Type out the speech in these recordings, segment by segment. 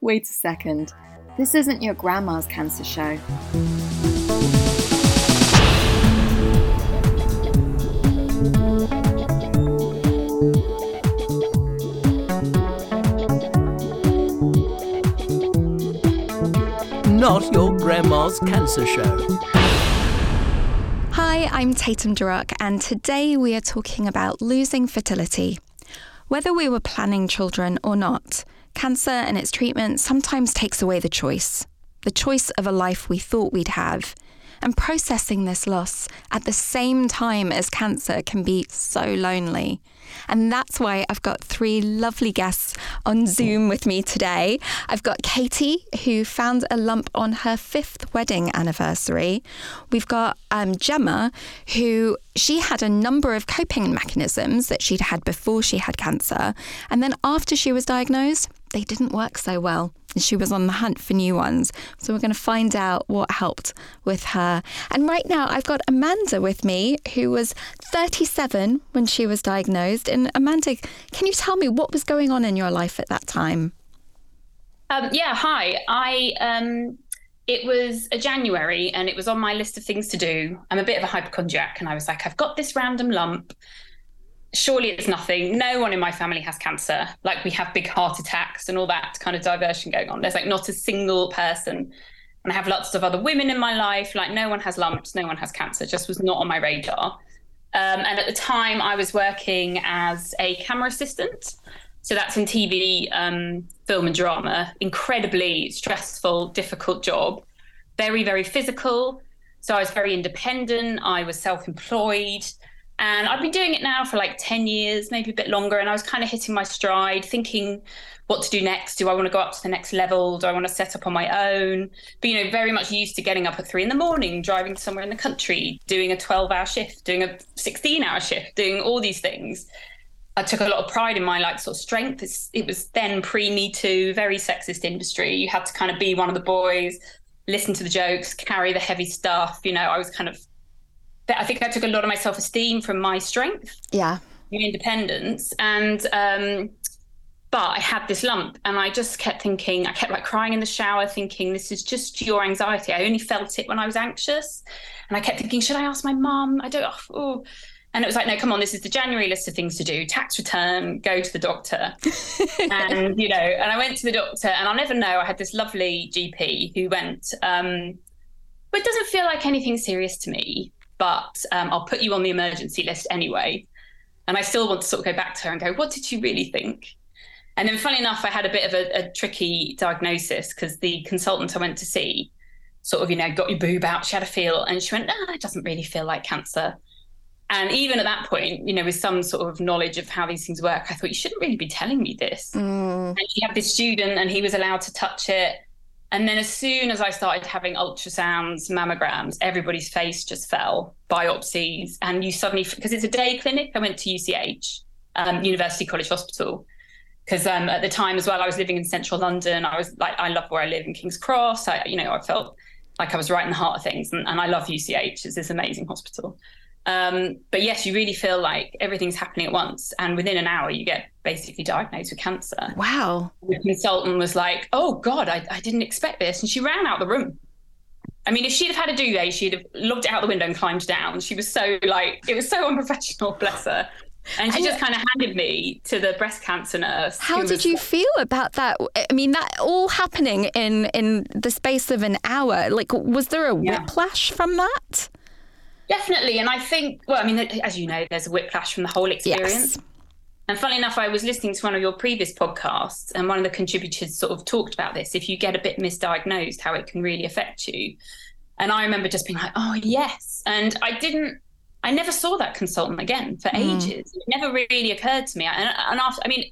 Wait a second. This isn't your grandma's cancer show. Not your grandma's cancer show. Hi, I'm Tatum Durock, and today we are talking about losing fertility. Whether we were planning children or not, cancer and its treatment sometimes takes away the choice the choice of a life we thought we'd have. And processing this loss at the same time as cancer can be so lonely. And that's why I've got three lovely guests on Zoom with me today. I've got Katy, who found a lump on her fifth wedding anniversary. We've got um, Gemma, who she had a number of coping mechanisms that she'd had before she had cancer. And then after she was diagnosed, they didn't work so well. And she was on the hunt for new ones. So we're going to find out what helped with her. And right now, I've got Amanda with me, who was 37 when she was diagnosed. And Amanda, can you tell me what was going on in your life at that time? Um, yeah, hi. I um, it was a January, and it was on my list of things to do. I'm a bit of a hypochondriac, and I was like, I've got this random lump surely it's nothing. No one in my family has cancer. Like we have big heart attacks and all that kind of diversion going on. There's like not a single person. And I have lots of other women in my life. Like no one has lumps, no one has cancer. Just was not on my radar. Um, and at the time, I was working as a camera assistant. So that's in TV, um, film, and drama. Incredibly stressful, difficult job. Very, very physical. So I was very independent. I was self employed. And I've been doing it now for like 10 years, maybe a bit longer. And I was kind of hitting my stride, thinking what to do next. Do I want to go up to the next level? Do I want to set up on my own? But, you know, very much used to getting up at three in the morning, driving somewhere in the country, doing a 12 hour shift, doing a 16 hour shift, doing all these things. I took a lot of pride in my like sort of strength. It's, it was then pre Me Too, very sexist industry. You had to kind of be one of the boys, listen to the jokes, carry the heavy stuff. You know, I was kind of I think I took a lot of my self esteem from my strength. Yeah. Independence. And, um, but I had this lump and I just kept thinking, I kept like crying in the shower, thinking, this is just your anxiety. I only felt it when I was anxious. And I kept thinking, should I ask my mum? I don't, oh. And it was like, no, come on, this is the January list of things to do tax return, go to the doctor. and, you know, and I went to the doctor and I'll never know. I had this lovely GP who went, um, but it doesn't feel like anything serious to me but um, I'll put you on the emergency list anyway. And I still want to sort of go back to her and go, what did you really think? And then, funny enough, I had a bit of a, a tricky diagnosis because the consultant I went to see sort of, you know, got your boob out, she had a feel, and she went, no, it doesn't really feel like cancer. And even at that point, you know, with some sort of knowledge of how these things work, I thought, you shouldn't really be telling me this. Mm. And she had this student, and he was allowed to touch it. And then as soon as I started having ultrasounds, mammograms, everybody's face just fell, biopsies. And you suddenly, because it's a day clinic, I went to UCH, um, University College Hospital. Because um, at the time as well, I was living in central London. I was like, I love where I live in King's Cross. I, you know, I felt like I was right in the heart of things. And, and I love UCH. It's this amazing hospital. Um, but yes, you really feel like everything's happening at once. And within an hour, you get basically diagnosed with cancer. Wow. The consultant was like, oh God, I, I didn't expect this. And she ran out the room. I mean, if she'd have had a duvet, she'd have looked out the window and climbed down. She was so like, it was so unprofessional, bless her. And she and just kind of handed me to the breast cancer nurse. How did you feel about that? I mean, that all happening in in the space of an hour. Like, was there a yeah. whiplash from that? Definitely. And I think, well, I mean, as you know, there's a whiplash from the whole experience. Yes. And funnily enough, I was listening to one of your previous podcasts, and one of the contributors sort of talked about this. If you get a bit misdiagnosed, how it can really affect you. And I remember just being like, oh, yes. And I didn't, I never saw that consultant again for mm. ages. It never really occurred to me. And, and after, I mean,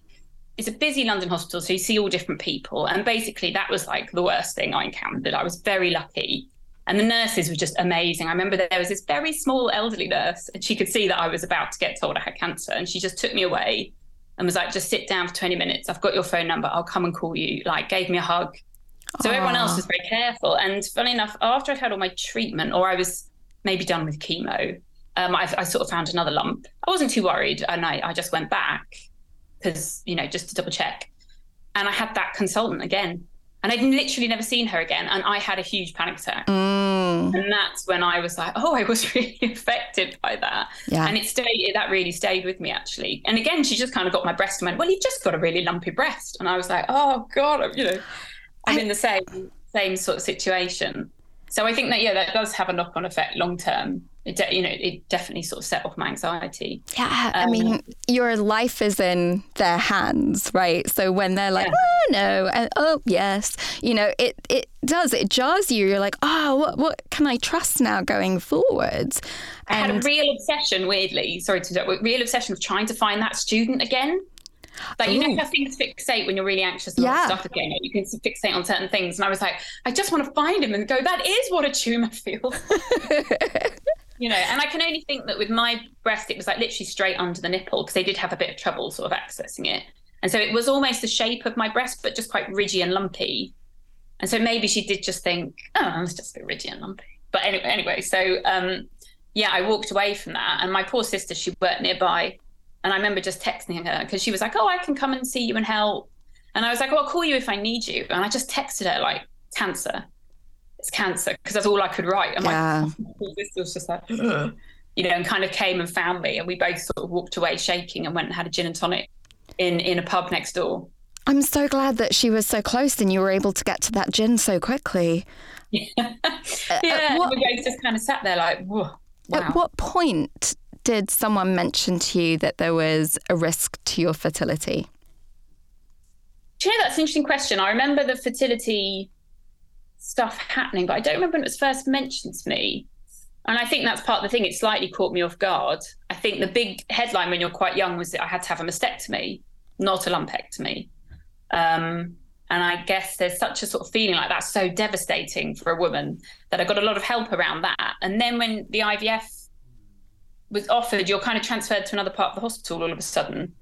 it's a busy London hospital, so you see all different people. And basically, that was like the worst thing I encountered. I was very lucky and the nurses were just amazing. I remember there was this very small elderly nurse, and she could see that I was about to get told I had cancer. And she just took me away and was like, just sit down for 20 minutes. I've got your phone number. I'll come and call you. Like, gave me a hug. So Aww. everyone else was very careful. And funny enough, after I'd had all my treatment, or I was maybe done with chemo, um, I, I, sort of found another lump. I wasn't too worried, and I, I just went back because you know just to double check. And I had that consultant again, and I'd literally never seen her again, and I had a huge panic attack. Mm. And that's when I was like, oh, I was really affected by that. Yeah. And it stayed. That really stayed with me actually. And again, she just kind of got my breast and went, well, you've just got a really lumpy breast, and I was like, oh god, I'm, you know, I'm I, in the same same sort of situation. So I think that yeah, that does have a knock on effect long term it de- you know it definitely sort of set off my anxiety yeah um, i mean your life is in their hands right so when they're like yeah. oh no and oh yes you know it it does it jars you you're like oh what what can i trust now going forwards i had a real obsession weirdly sorry to real obsession of trying to find that student again like you Ooh. know how things fixate when you're really anxious about yeah. stuff again. You can fixate on certain things, and I was like, I just want to find him and go. That is what a tumor feels. you know, and I can only think that with my breast, it was like literally straight under the nipple because they did have a bit of trouble sort of accessing it. And so it was almost the shape of my breast, but just quite ridgy and lumpy. And so maybe she did just think, oh, it's just a bit ridgy and lumpy. But anyway, anyway, so um, yeah, I walked away from that. And my poor sister, she worked nearby. And I remember just texting her because she was like, oh, I can come and see you and help. And I was like, well, I'll call you if I need you. And I just texted her like, cancer it's cancer because that's all I could write. And yeah. Oh, my sister was just like, Ugh. you know, and kind of came and found me, and we both sort of walked away shaking and went and had a gin and tonic in in a pub next door. I'm so glad that she was so close and you were able to get to that gin so quickly. Uh, yeah, yeah. What, we both just kind of sat there like, Whoa, wow. At what point did someone mention to you that there was a risk to your fertility? Do you know that's an interesting question? I remember the fertility stuff happening, but I don't remember when it was first mentioned to me. And I think that's part of the thing. It slightly caught me off guard. I think the big headline when you're quite young was that I had to have a mastectomy, not a lumpectomy. Um, and I guess there's such a sort of feeling like that's so devastating for a woman that I got a lot of help around that. And then when the IVF was offered, you're kind of transferred to another part of the hospital all of a sudden.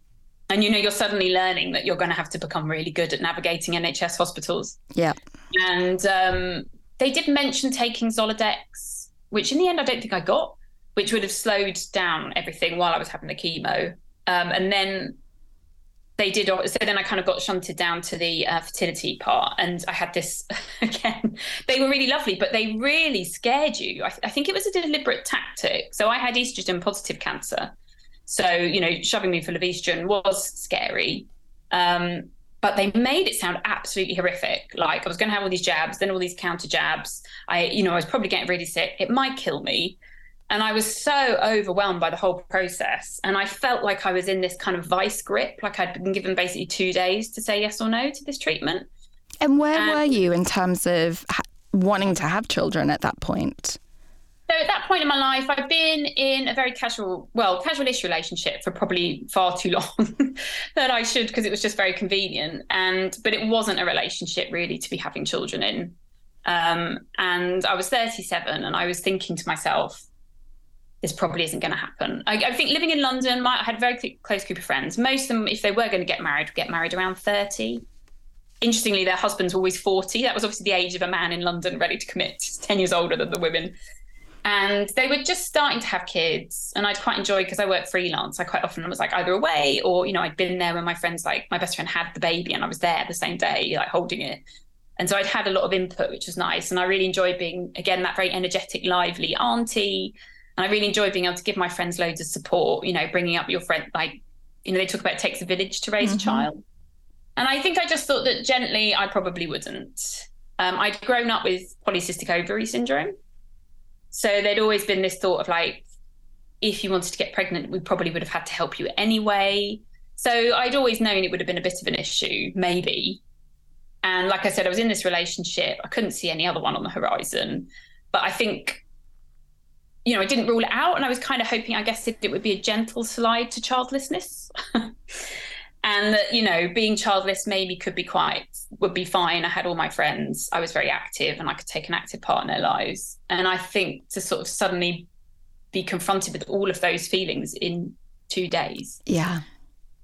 And you know, you're suddenly learning that you're going to have to become really good at navigating NHS hospitals. Yeah. And um, they did mention taking Zoladex, which in the end I don't think I got, which would have slowed down everything while I was having the chemo. Um, and then they did so then i kind of got shunted down to the uh, fertility part and i had this again they were really lovely but they really scared you I, th- I, think it was a deliberate tactic so i had estrogen positive cancer so you know shoving me full of estrogen was scary um, but they made it sound absolutely horrific. Like I was going to have all these jabs, then all these counter jabs. I, you know, I was probably getting really sick. It might kill me. And I was so overwhelmed by the whole process. And I felt like I was in this kind of vice grip, like I'd been given basically two days to say yes or no to this treatment. And where and, were you in terms of wanting to have children at that point? So at that point in my life, I've been in a very casual, well, casual-ish relationship for probably far too long that I should, because it was just very convenient. And but it wasn't a relationship really to be having children in. Um, and I was 37, and I was thinking to myself, this probably isn't going to happen. I, I, think living in London, my, I had a very close group of friends. Most of them, if they were going to get married, would get married around 30. Interestingly, their husbands were always 40. That was obviously the age of a man in London ready to commit. 10 years older than the women and they were just starting to have kids and i'd quite enjoy because i work freelance i quite often was like either away or you know i'd been there when my friends like my best friend had the baby and i was there the same day like holding it. And so i'd had a lot of input which was nice and i really enjoyed being again that very energetic lively auntie. And i really enjoyed being able to give my friends loads of support you know bringing up your friend like you know they talk about it takes a village to raise mm-hmm. a child. And i think i just thought that gently i probably wouldn't. Um, i'd grown up with polycystic ovary syndrome so there'd always been this thought of like, if you wanted to get pregnant, we probably would have had to help you anyway. So I'd always known it would have been a bit of an issue, maybe. And like I said, I was in this relationship. I couldn't see any other one on the horizon. But I think, you know, I didn't rule it out. And I was kind of hoping, I guess, it, it would be a gentle slide to childlessness. and that you know being childless maybe could be quite would be fine. I had all my friends. I was very active and i could take an active part in their lives. And i think to sort of suddenly be confronted with all of those feelings in two days. Yeah.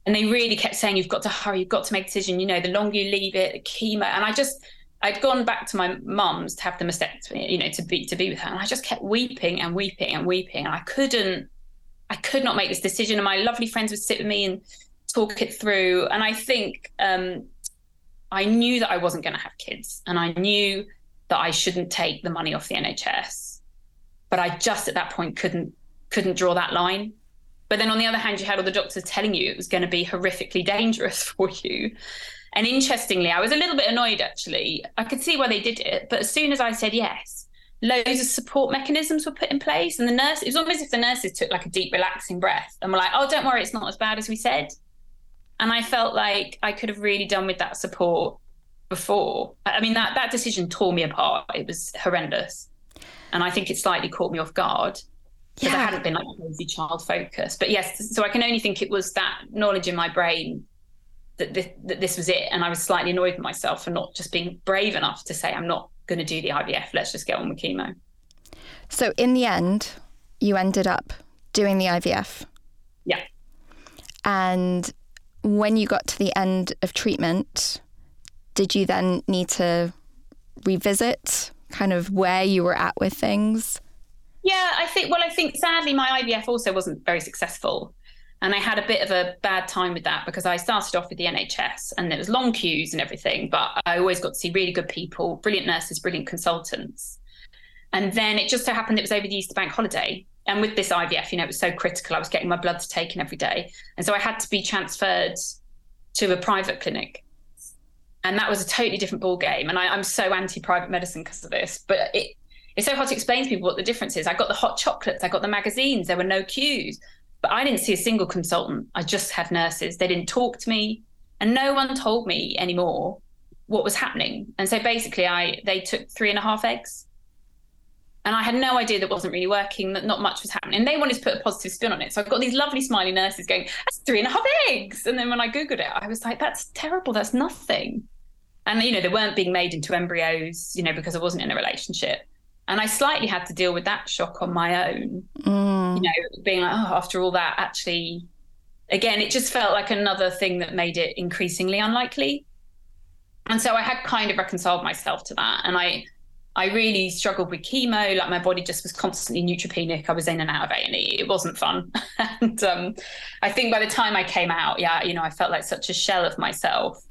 And they really kept saying you've got to hurry. You've got to make a decision. You know the longer you leave it the chemo and i just I'd gone back to my mum's to have the mastectomy, you know, to be to be with her, and I just kept weeping and weeping and weeping, and I couldn't, I could not make this decision. And my lovely friends would sit with me and talk it through. And I think um, I knew that I wasn't going to have kids, and I knew that I shouldn't take the money off the NHS, but I just at that point couldn't couldn't draw that line. But then on the other hand, you had all the doctors telling you it was going to be horrifically dangerous for you. And interestingly, I was a little bit annoyed actually. I could see why they did it, but as soon as I said yes, loads of support mechanisms were put in place. And the nurse, it was almost as if the nurses took like a deep, relaxing breath and were like, oh, don't worry, it's not as bad as we said. And I felt like I could have really done with that support before. I mean, that that decision tore me apart. It was horrendous. And I think it slightly caught me off guard because yeah. I hadn't been like crazy child focused. But yes, so I can only think it was that knowledge in my brain that this, that this was it. And I was slightly annoyed with myself for not just being brave enough to say, I'm not going to do the IVF. Let's just get on with chemo. So, in the end, you ended up doing the IVF. Yeah. And when you got to the end of treatment, did you then need to revisit kind of where you were at with things? Yeah, I think, well, I think sadly my IVF also wasn't very successful. And I had a bit of a bad time with that because I started off with the NHS and there was long queues and everything, but I always got to see really good people, brilliant nurses, brilliant consultants. And then it just so happened it was over the Easter bank holiday. And with this IVF, you know, it was so critical. I was getting my blood taken every day. And so I had to be transferred to a private clinic. And that was a totally different ball game. And I, I'm so anti-private medicine because of this. But it, it's so hard to explain to people what the difference is. I got the hot chocolates, I got the magazines, there were no queues. But I didn't see a single consultant. I just had nurses. They didn't talk to me, and no one told me anymore what was happening. And so basically, I they took three and a half eggs, and I had no idea that wasn't really working. That not much was happening. And they wanted to put a positive spin on it. So I've got these lovely smiley nurses going, "That's three and a half eggs." And then when I googled it, I was like, "That's terrible. That's nothing." And you know, they weren't being made into embryos, you know, because I wasn't in a relationship and I slightly had to deal with that shock on my own. Mm. You know, being like, oh, after all that, actually, again, it just felt like another thing that made it increasingly unlikely. And so I had kind of reconciled myself to that, and I, I really struggled with chemo. Like my body just was constantly neutropenic. I was in and out of A and E. It wasn't fun. and um, I think by the time I came out, yeah, you know, I felt like such a shell of myself.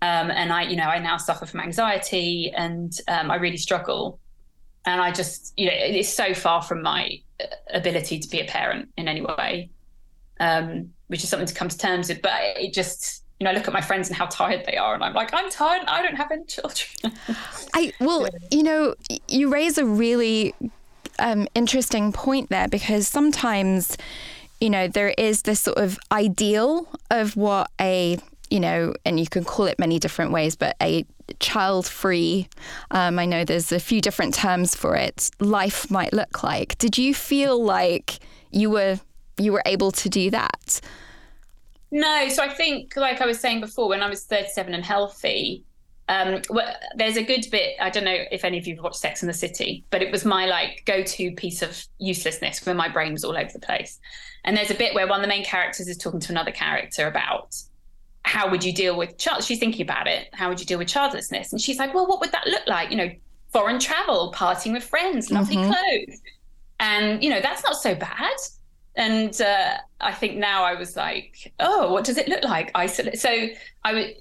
Um, and I, you know, I now suffer from anxiety, and um, I really struggle and I just, you know, it's so far from my uh, ability to be a parent in any way, um, which is something to come to terms with. But it just, you know, I look at my friends and how tired they are, and I'm like, I'm tired. I don't have any children. I well, you know, you raise a really um, interesting point there because sometimes, you know, there is this sort of ideal of what a you know, and you can call it many different ways, but a child free, um, I know there's a few different terms for it, life might look like. Did you feel like you were you were able to do that? No, so I think, like I was saying before, when I was 37 and healthy, um, well, there's a good bit. I don't know if any of you've watched Sex in the City, but it was my like go-to piece of uselessness when my brain was all over the place. And there's a bit where one of the main characters is talking to another character about how would you deal with child? She's thinking about it. How would you deal with childlessness? And she's like, well, what would that look like? You know, foreign travel, partying with friends, lovely mm-hmm. clothes. And, you know, that's not so bad. And uh, I think now I was like, oh, what does it look like? Isolate. So I would,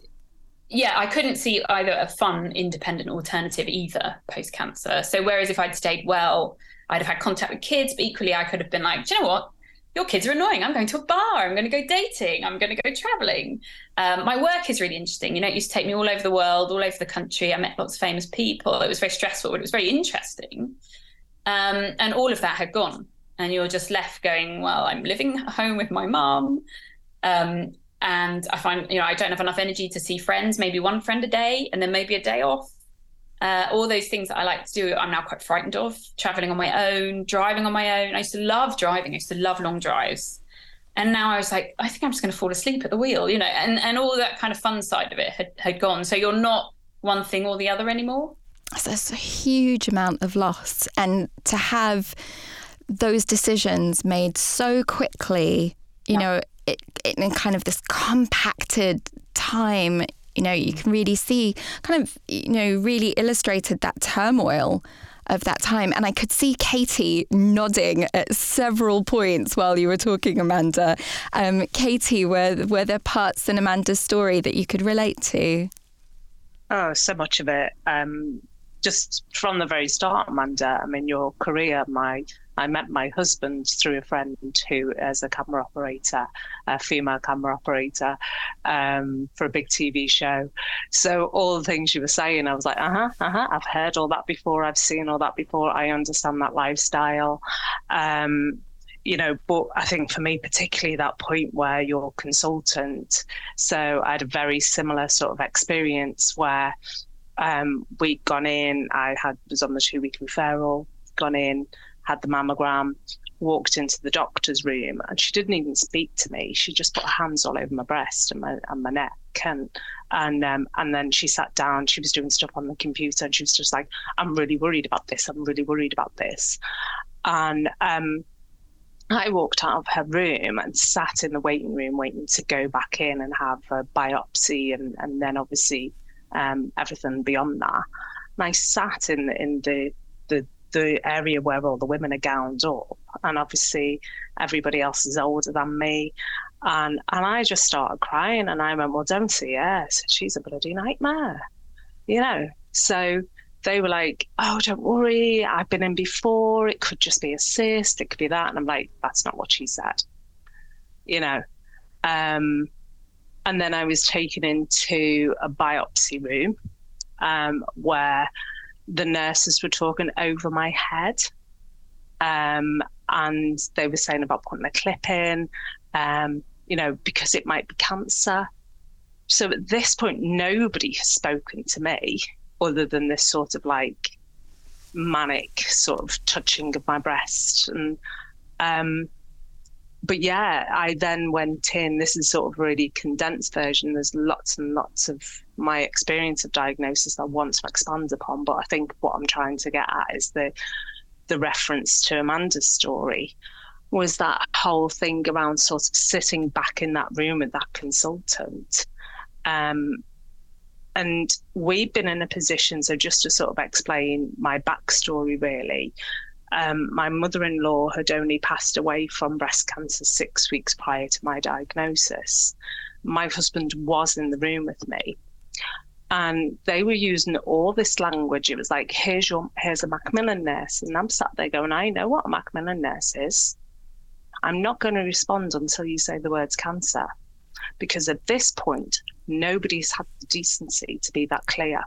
yeah, I couldn't see either a fun, independent alternative either post cancer. So whereas if I'd stayed well, I'd have had contact with kids, but equally I could have been like, do you know what? your kids are annoying. I'm going to a bar. I'm going to go dating. I'm going to go traveling. Um, my work is really interesting. You know, it used to take me all over the world, all over the country. I met lots of famous people. It was very stressful, but it was very interesting. Um, and all of that had gone. And you're just left going, well, I'm living at home with my mom. Um, and I find, you know, I don't have enough energy to see friends, maybe one friend a day, and then maybe a day off. Uh, all those things that I like to do, I'm now quite frightened of. Traveling on my own, driving on my own. I used to love driving. I used to love long drives, and now I was like, I think I'm just going to fall asleep at the wheel, you know. And and all that kind of fun side of it had had gone. So you're not one thing or the other anymore. So it's a huge amount of loss, and to have those decisions made so quickly, you yeah. know, it, it, in kind of this compacted time you know, you can really see kind of, you know, really illustrated that turmoil of that time. And I could see Katy nodding at several points while you were talking, Amanda. Um, Katy, were, were there parts in Amanda's story that you could relate to? Oh, so much of it. Um, just from the very start, Amanda. I mean, your career, my I met my husband through a friend who is a camera operator, a female camera operator, um, for a big TV show. So all the things you were saying, I was like, uh huh, uh huh. I've heard all that before. I've seen all that before. I understand that lifestyle. Um, you know, but I think for me, particularly that point where you're consultant. So I had a very similar sort of experience where um, we'd gone in. I had was on the two week referral, gone in, had the mammogram, walked into the doctor's room, and she didn't even speak to me. She just put her hands all over my breast and my and my neck, and and um, and then she sat down. She was doing stuff on the computer, and she was just like, "I'm really worried about this. I'm really worried about this," and um. I walked out of her room and sat in the waiting room waiting to go back in and have a biopsy and, and then obviously um, everything beyond that. And I sat in in the the area where all the women are gowned up, and obviously everybody else is older than me, and and I just started crying, and I went, well, don't see her, she's a bloody nightmare, you know. So they were like, oh, don't worry, I've been in before. It could just be a cyst, it could be that, and I'm like, that's not what she said, you know. Um, and then I was taken into a biopsy room um, where the nurses were talking over my head. Um, and they were saying about putting a clip in, um, you know, because it might be cancer. So at this point, nobody has spoken to me other than this sort of like manic sort of touching of my breast. And um, but yeah, I then went in. This is sort of really condensed version. There's lots and lots of my experience of diagnosis that I want to expand upon. But I think what I'm trying to get at is the the reference to Amanda's story was that whole thing around sort of sitting back in that room with that consultant. Um, and we've been in a position, so just to sort of explain my backstory really, um, my mother in law had only passed away from breast cancer six weeks prior to my diagnosis. My husband was in the room with me. And they were using all this language. It was like, here's your here's a Macmillan nurse. And I'm sat there going, I know what a Macmillan nurse is. I'm not going to respond until you say the words cancer. Because at this point, nobody's had the decency to be that clear.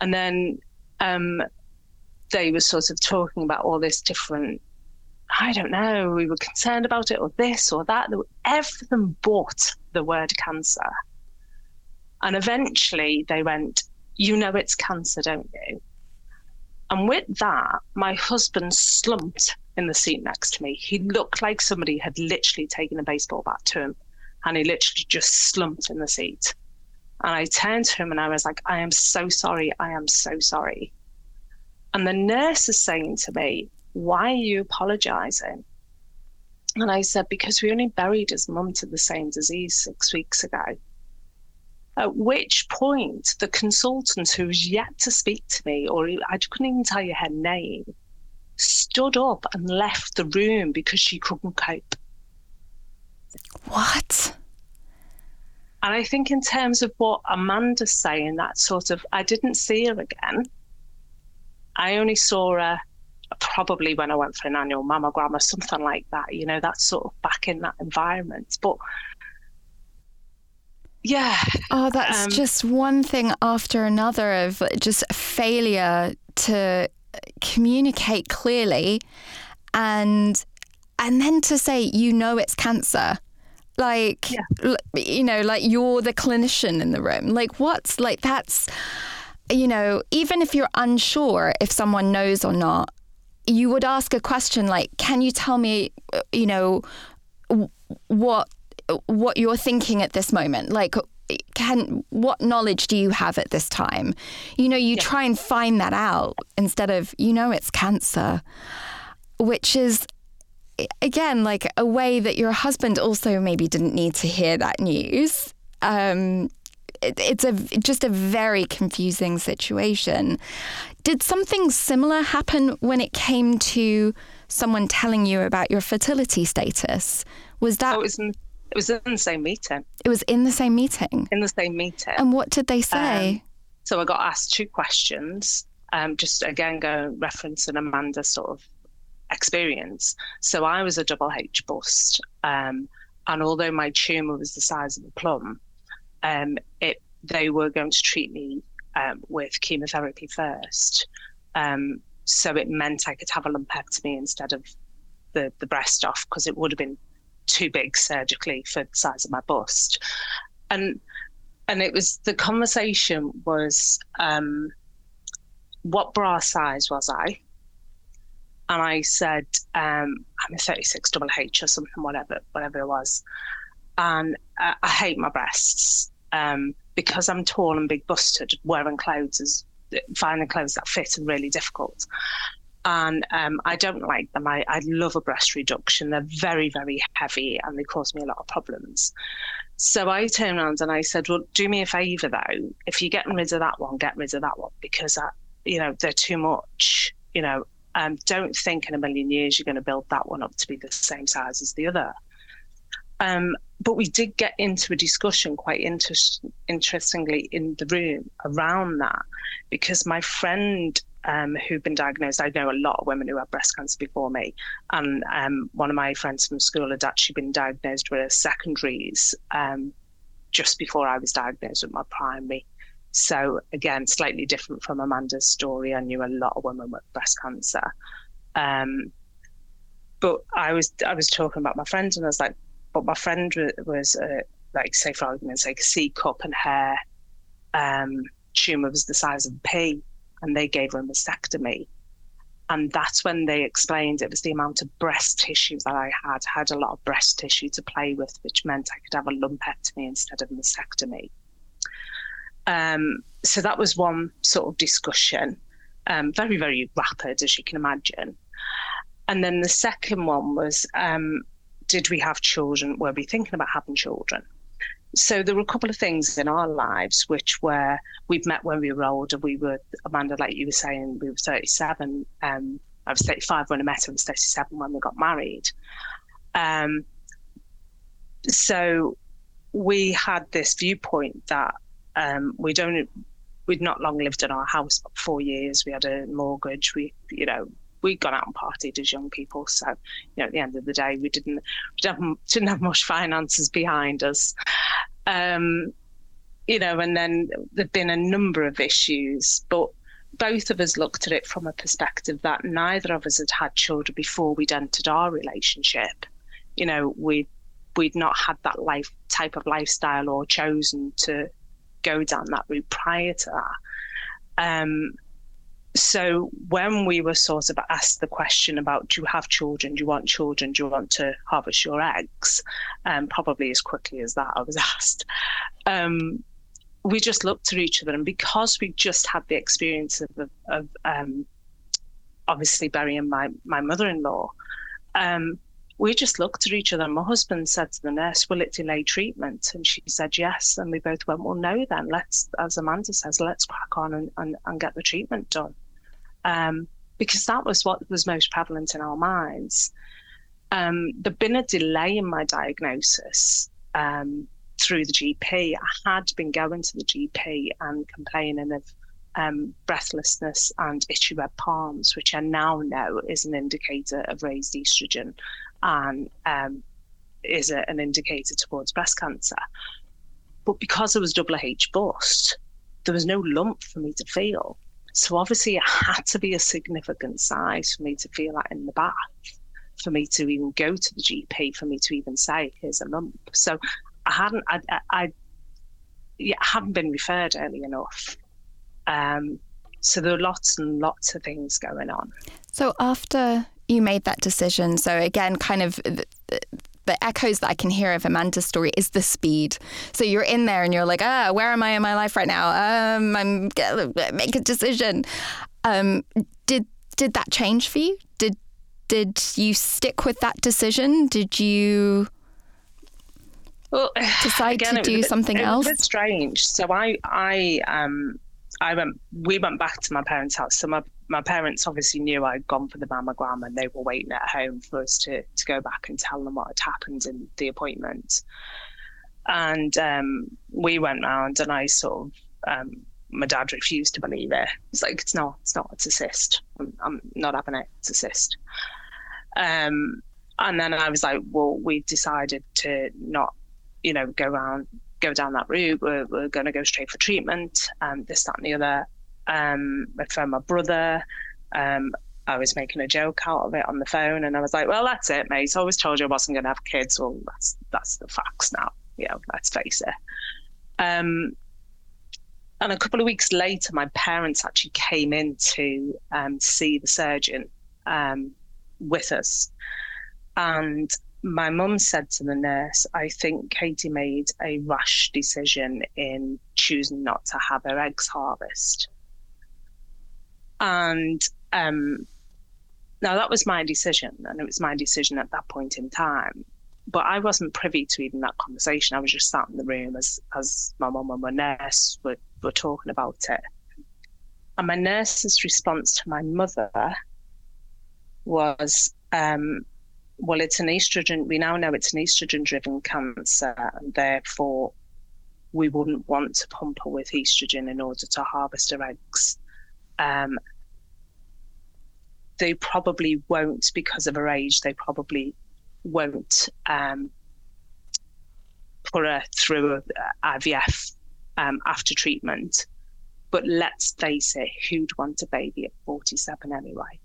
And then um, they were sort of talking about all this different I don't know, we were concerned about it or this or that. Everything bought the word cancer. And eventually they went, You know it's cancer, don't you? And with that, my husband slumped in the seat next to me. He looked like somebody had literally taken a baseball bat to him and he literally just slumped in the seat. And I turned to him and I was like, I am so sorry. I am so sorry. And the nurse is saying to me, Why are you apologizing? And I said, Because we only buried his mum to the same disease six weeks ago. At which point, the consultant who was yet to speak to me, or I couldn't even tell you her name, stood up and left the room because she couldn't cope. What? And I think, in terms of what Amanda's saying, that sort of, I didn't see her again. I only saw her probably when I went for an annual mammogram or something like that. You know, that's sort of back in that environment. But yeah. Oh, that's um, just one thing after another of just failure to communicate clearly and and then to say you know it's cancer like yeah. you know like you're the clinician in the room like what's like that's you know, even if you're unsure if someone knows or not, you would ask a question like, "Can you tell me, uh, you know, what what you're thinking at this moment? Like, can what knowledge do you have at this time? You know, you yeah. try and find that out instead of, you know, it's cancer, which is again like a way that your husband also maybe didn't need to hear that news. Um, it, it's a just a very confusing situation. Did something similar happen when it came to someone telling you about your fertility status? Was that? Oh, it was in, it was in the same meeting. It was in the same meeting. In the same meeting. And what did they say? Um, so I got asked two questions. Um, just again, go referencing Amanda's sort of experience. So I was a double H bust, um, and although my tumor was the size of a plum, um, it they were going to treat me um, with chemotherapy first. Um, so it meant I could have a lumpectomy instead of the the breast off because it would have been too big surgically for the size of my bust. And and it was the conversation was um, what bra size was I? And I said, um, I'm a 36 double H or something, whatever, whatever it was. And uh, I hate my breasts um, because I'm tall and big busted. Wearing clothes is finding clothes that fit are really difficult. And um, I don't like them. I, I love a breast reduction. They're very, very heavy and they cause me a lot of problems. So I turned around and I said, Well, do me a favor though. If you're getting rid of that one, get rid of that one because, I, you know, they're too much. You know, um, don't think in a million years you're going to build that one up to be the same size as the other. Um, but we did get into a discussion quite inter- interestingly in the room around that because my friend um, who'd been diagnosed, I know a lot of women who had breast cancer before me, and um, one of my friends from school had actually been diagnosed with a secondaries um, just before I was diagnosed with my primary. So again, slightly different from Amanda's story. I knew a lot of women with breast cancer. Um, but I was I was talking about my friend, and I was like, but my friend was uh, like, say for argument's sake, C cup and her um, tumor was the size of a pea, and they gave her a mastectomy. And that's when they explained it was the amount of breast tissue that I had. I had a lot of breast tissue to play with, which meant I could have a lumpectomy instead of a mastectomy. Um, so that was one sort of discussion, um, very, very rapid, as you can imagine. And then the second one was um, did we have children? Were we thinking about having children? So there were a couple of things in our lives which were we've met when we were older. We were Amanda, like you were saying, we were 37. Um, I was 35 when I met her. I was 37 when we got married. Um, so we had this viewpoint that um, we don't we'd not long lived in our house, about four years. We had a mortgage. We, you know, we'd gone out and partied as young people. So, you know, at the end of the day, we didn't didn't have, didn't have much finances behind us. Um, you know, and then there've been a number of issues, but both of us looked at it from a perspective that neither of us had had children before we'd entered our relationship. You know, we we'd not had that life type of lifestyle or chosen to go down that route prior to that. Um, so when we were sort of asked the question about do you have children do you want children do you want to harvest your eggs um, probably as quickly as that i was asked um, we just looked at each other and because we just had the experience of, of um, obviously burying my, my mother-in-law um, we just looked at each other. and My husband said to the nurse, Will it delay treatment? And she said, Yes. And we both went, Well, no, then let's, as Amanda says, let's crack on and, and, and get the treatment done. Um, because that was what was most prevalent in our minds. Um, there'd been a delay in my diagnosis um, through the GP. I had been going to the GP and complaining of um, breathlessness and itchy red palms, which I now know is an indicator of raised estrogen and um, is a, an indicator towards breast cancer. But because I was double H bust, there was no lump for me to feel. So obviously, it had to be a significant size for me to feel that in the bath, for me to even go to the GP, for me to even say, "Here's a lump." So I hadn't, I, I, I yeah, I hadn't been referred early enough. Um, so there were lots and lots of things going on. So after you made that decision. So again, kind of the, the, echoes that I can hear of Amanda's story is the speed. So you're in there and you're like, ah, where am I in my life right now? Um, I'm gonna make a decision. Um, did did that change for you? Did did you stick with that decision? Did you? well, decide again, to do bit- something else? Bit strange. So I, I, um, I went. We went back to my parents' house. So my my parents obviously knew I'd gone for the mammogram, and they were waiting at home for us to to go back and tell them what had happened in the appointment. And um, we went round, and I sort of. Um, my dad refused to believe it. It's like, "It's not. It's not. It's a cyst. I'm, I'm not having it. It's a cyst." Um, and then I was like, "Well, we decided to not, you know, go around, go down that route. We're, we're going to go straight for treatment. Um, this, that, and the other." Um, I phoned my brother. Um, I was making a joke out of it on the phone, and I was like, "Well, that's it, mate. I always told you I wasn't going to have kids. Well, that's that's the facts now. You know, let's face it." Um, and a couple of weeks later, my parents actually came in to um, see the surgeon um, with us. And my mum said to the nurse, I think Katy made a rash decision in choosing not to have her eggs harvest. And um, now that was my decision, and it was my decision at that point in time but I wasn't privy to even that conversation. I was just sat in the room as as my mum and my nurse were, were talking about it. And my nurse's response to my mother was, um, well, it's an estrogen, we now know it's an estrogen driven cancer, and therefore we wouldn't want to pump her with estrogen in order to harvest her eggs. Um, they probably won't because of her age, they probably won't um, put her through IVF um, after treatment. But let's face it, who'd want a baby at 47 anyway?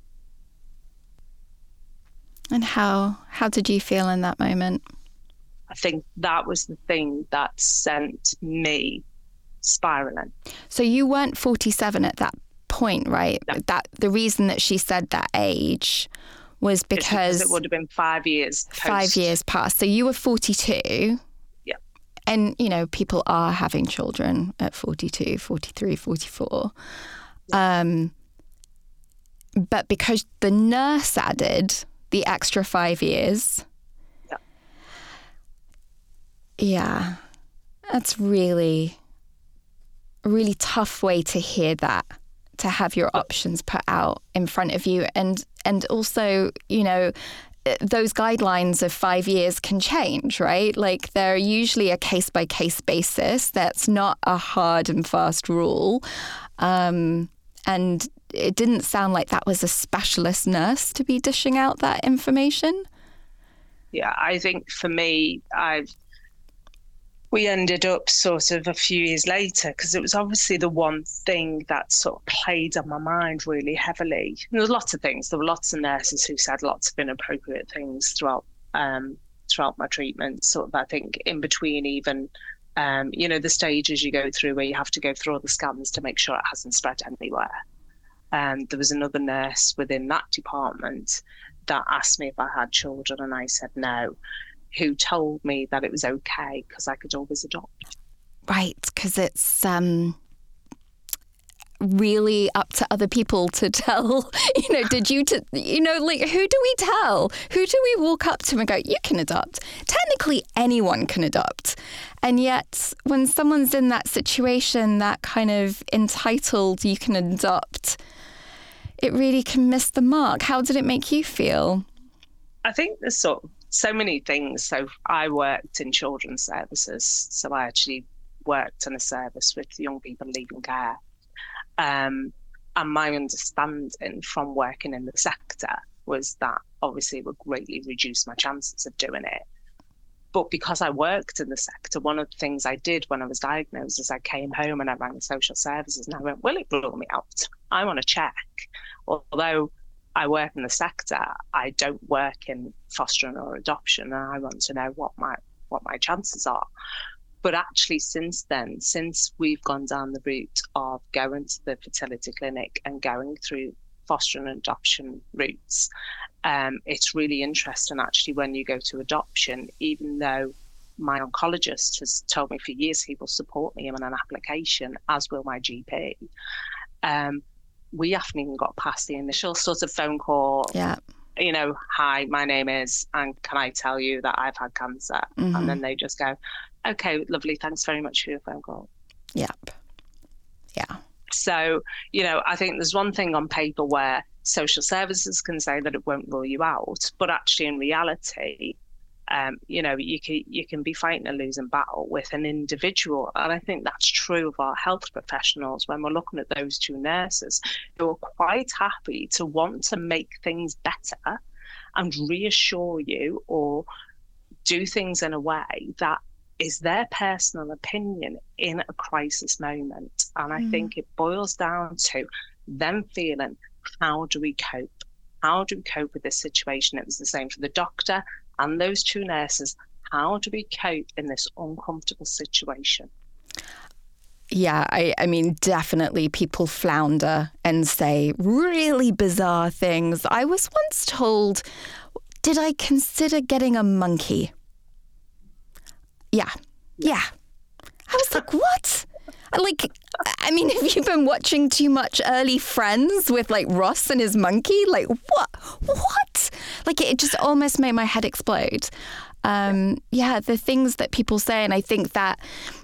And how how did you feel in that moment? I think that was the thing that sent me spiraling. So you weren't 47 at that point, right? No. That the reason that she said that age was because it would have been five years. five years past. So you were 42. Yeah. And, you know, people are having children at 42, 43, 44. Um, but because the nurse added the extra five years. Yeah. Yeah. That's really, a really tough way to hear that to have your options put out in front of you and and also you know uh, those guidelines of five years can change right like they're usually a case by case basis that's not a hard and fast rule um, and it didn't sound like that was a specialist nurse to be dishing out that information yeah, I think for me, I've we ended up sort of a few years later because it was obviously the one thing that sort of played on my mind really heavily. There were lots of things. There were lots of nurses who said lots of inappropriate things throughout um, throughout my treatment. Sort of, I think, in between even. Um, you know the stages you go through where you have to go through all the scans to make sure it hasn't spread anywhere. And there was another nurse within that department that asked me if I had children, and I said no who told me that it was okay because I could always adopt. right because it's um really up to other people to tell you know did you you know like who do we tell? Who do we walk up to and go you can adopt. Technically anyone can adopt. And yet when someone's in that situation that kind of entitled you can adopt it really can miss the mark how did it make you feel I think there's so many things. So I worked in children's services, so I actually worked in a service with young people leaving care. Um, and my understanding from working in the sector was that obviously it would greatly reduce my chances of doing it. But because I worked in the sector, one of the things I did when I was diagnosed is I came home and I rang social services and I went, Will it blow me out? I want to check. Although I work in the sector, I don't work in fostering or adoption, and I want to know what my what my chances are. But actually, since then, since we've gone down the route of going to the fertility clinic and going through fostering and adoption routes, um, it's really interesting actually when you go to adoption, even though my oncologist has told me for years he will support me on an application, as will my GP. Um, we haven't even got past the initial sort of phone call yeah you know, hi, my name is, and can I tell you that I've had cancer? Mhm. And then they just go, okay, lovely, thanks very much for your phone call. Yep. Yeah. So, you know, I think there's one thing on paper where social services can say that it won't rule you out, but actually in reality, um, you know, you can you can be fighting a losing battle with an individual, and I think that's true of our health professionals when we're looking at those two nurses who are quite happy to want to make things better and reassure you or do things in a way that is their personal opinion in a crisis moment. And I Mm. think it boils down to them feeling, how do we cope? How do we cope with this situation? It was the same for the doctor and those two nurses. How do we cope in this uncomfortable situation? Yeah, I, I mean, definitely people flounder and say really bizarre things. I was once told, did I consider getting a monkey? Yeah, yeah. I was like, what? Like, I mean, have you been watching too much early friends with like Ross and his monkey? Like, what? What? Like, it just almost made my head explode. Um, yeah, the things that people say, and I think that,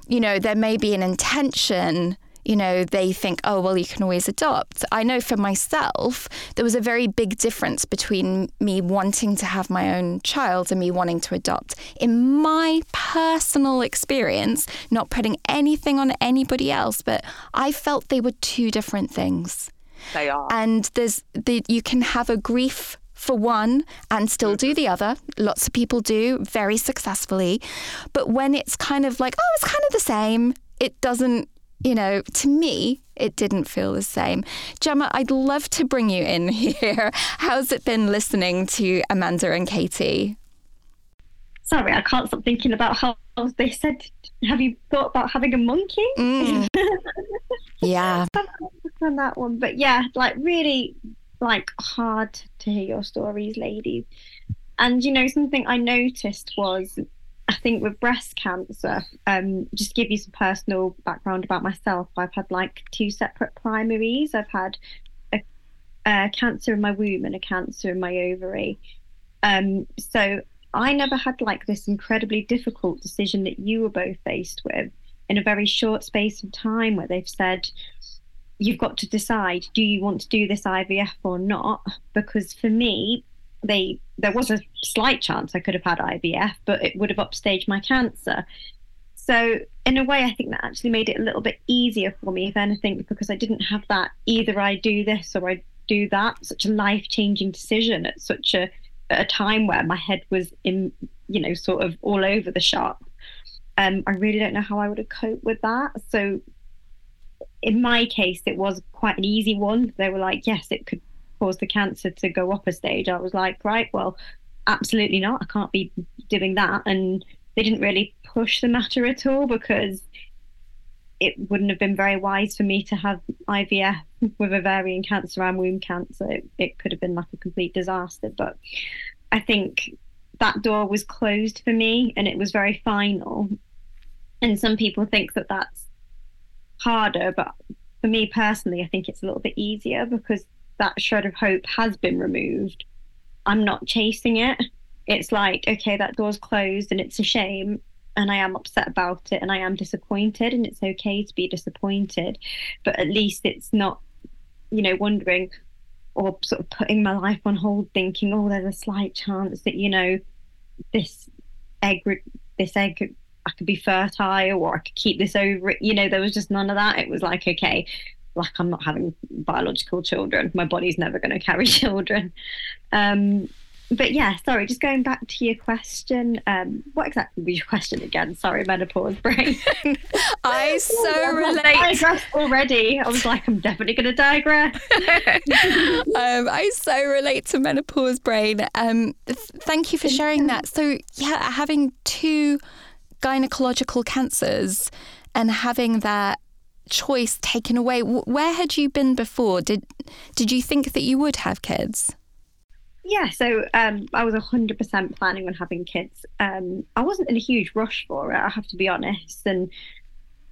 you know, there may be an intention. You know, they think, oh, well, you can always adopt. I know for myself, there was a very big difference between me wanting to have my own child and me wanting to adopt. In my personal experience, not putting anything on anybody else, but I felt they were two different things. They are. And there's the, you can have a grief for one and still do mm-hmm. the other. Lots of people do very successfully. But when it's kind of like, oh, it's kind of the same, it doesn't, you know, to me, it didn't feel the same. Gemma, I'd love to bring you in here. How's it been listening to Amanda and Katy? Sorry, I can't stop thinking about how they said, "Have you thought about having a monkey?" Mm. yeah. on that one, but yeah, like really, like hard to hear your stories, ladies. And you know, something I noticed was, I think with breast cancer, um, just to give you some personal background about myself, I've had like two separate primaries. I've had a, a cancer in my womb and a cancer in my ovary. Um, so I never had like this incredibly difficult decision that you were both faced with in a very short space of time where they've said, you've got to decide do you want to do this IVF or not? Because for me, they there was a slight chance I could have had IVF, but it would have upstaged my cancer. So in a way, I think that actually made it a little bit easier for me, if anything, because I didn't have that either I do this or I do that, such a life changing decision at such a at a time where my head was in, you know, sort of all over the shop. Um, I really don't know how I would have coped with that. So in my case, it was quite an easy one. They were like, yes, it could cause the cancer to go up a stage. I was like, right, well, absolutely not. I can't be doing that. And they didn't really push the matter at all because it wouldn't have been very wise for me to have IVF with ovarian cancer and womb cancer. It, it could have been like a complete disaster. But I think that door was closed for me and it was very final. And some people think that that's harder, but for me personally, I think it's a little bit easier because that shred of hope has been removed. I'm not chasing it. It's like, okay, that door's closed and it's a shame. And I am upset about it and I am disappointed. And it's okay to be disappointed. But at least it's not, you know, wondering or sort of putting my life on hold, thinking, oh, there's a slight chance that, you know, this egg, this egg I could be fertile or I could keep this over. You know, there was just none of that. It was like, okay, like I'm not having biological children. My body's never going to carry children. Um, but yeah, sorry, just going back to your question. Um, what exactly was your question again? Sorry, menopause brain. I so I relate. digressed already. I was like, I'm definitely going to digress. um, I so relate to menopause brain. Um, th- thank you for sharing that. So, yeah, having two gynecological cancers and having that choice taken away. Where had you been before? Did did you think that you would have kids? Yeah, so um, I was 100% planning on having kids. Um, I wasn't in a huge rush for it, I have to be honest. And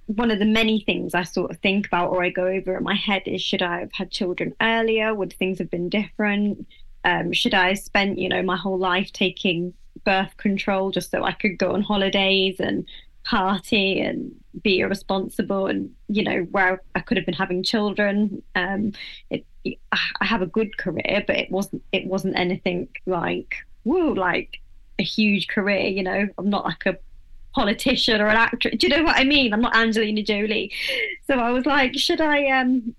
one of the many things I sort of think about or I go over in my head is should I have had children earlier? Would things have been different? Um, should I have spent, you know, my whole life taking birth control just so I could go on holidays and party and be irresponsible and you know where I could have been having children. Um it I have a good career but it wasn't it wasn't anything like woo like a huge career you know. I'm not like a politician or an actress. Do you know what I mean? I'm not Angelina Jolie. So I was like should I um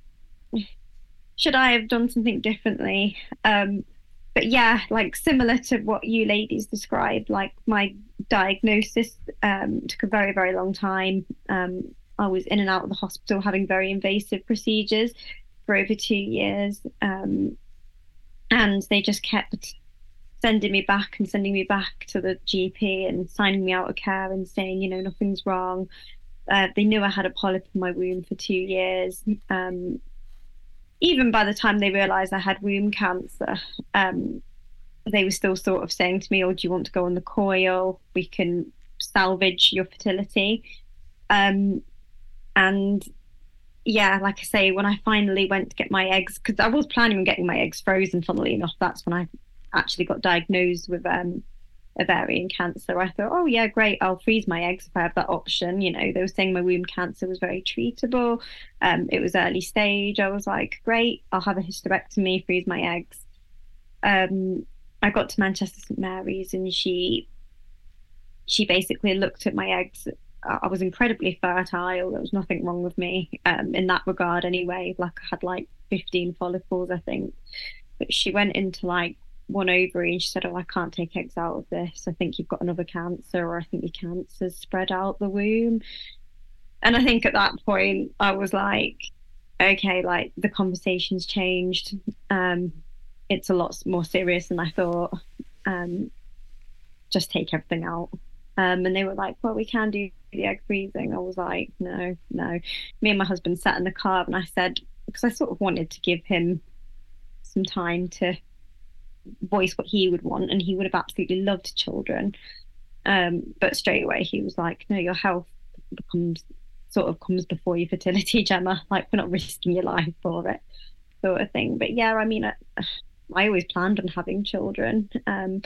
should I have done something differently? Um but yeah, like similar to what you ladies described, like my diagnosis um, took a very, very long time. Um, I was in and out of the hospital having very invasive procedures for over two years. Um, and they just kept sending me back and sending me back to the GP and signing me out of care and saying, you know, nothing's wrong. Uh, they knew I had a polyp in my womb for two years. Um, even by the time they realised I had womb cancer, um, they were still sort of saying to me, "Oh, do you want to go on the coil? We can salvage your fertility." Um, and yeah, like I say, when I finally went to get my eggs, because I was planning on getting my eggs frozen. Funnily enough, that's when I actually got diagnosed with um, ovarian cancer. I thought, oh yeah, great, I'll freeze my eggs if I have that option. You know, they were saying my womb cancer was very treatable. Um, it was early stage. I was like, great, I'll have a hysterectomy, freeze my eggs. Um, I got to Manchester St Mary's and she she basically looked at my eggs. I was incredibly fertile. There was nothing wrong with me um, in that regard, anyway. Like I had like 15 follicles, I think. But she went into like one ovary and she said, Oh, I can't take eggs out of this. I think you've got another cancer, or I think your cancer's spread out the womb. And I think at that point, I was like, Okay, like the conversation's changed. Um, it's a lot more serious than I thought. Um, just take everything out. Um, and they were like, Well, we can do the egg freezing. I was like, No, no. Me and my husband sat in the car and I said, because I sort of wanted to give him some time to voice what he would want, and he would have absolutely loved children. Um, but straight away he was like, "No, your health becomes sort of comes before your fertility, Gemma. Like we're not risking your life for it, sort of thing." But yeah, I mean, I, I always planned on having children. Um,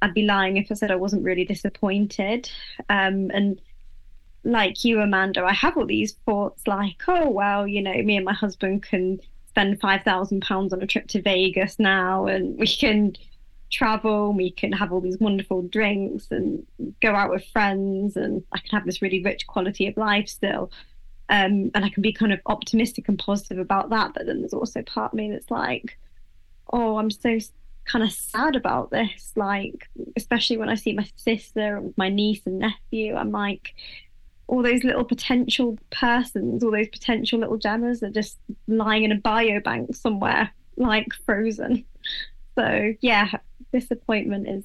I'd be lying if I said I wasn't really disappointed. Um, and like you, Amanda, I have all these thoughts like, oh well, you know, me and my husband can spend five thousand pounds on a trip to Vegas now, and we can travel. We can have all these wonderful drinks and go out with friends, and I can have this really rich quality of life still. Um, and I can be kind of optimistic and positive about that. But then there's also part of me that's like, oh, I'm so kind of sad about this. Like, especially when I see my sister my niece and nephew, I'm like, all those little potential persons, all those potential little gemmas are just lying in a biobank somewhere, like frozen. So yeah, disappointment is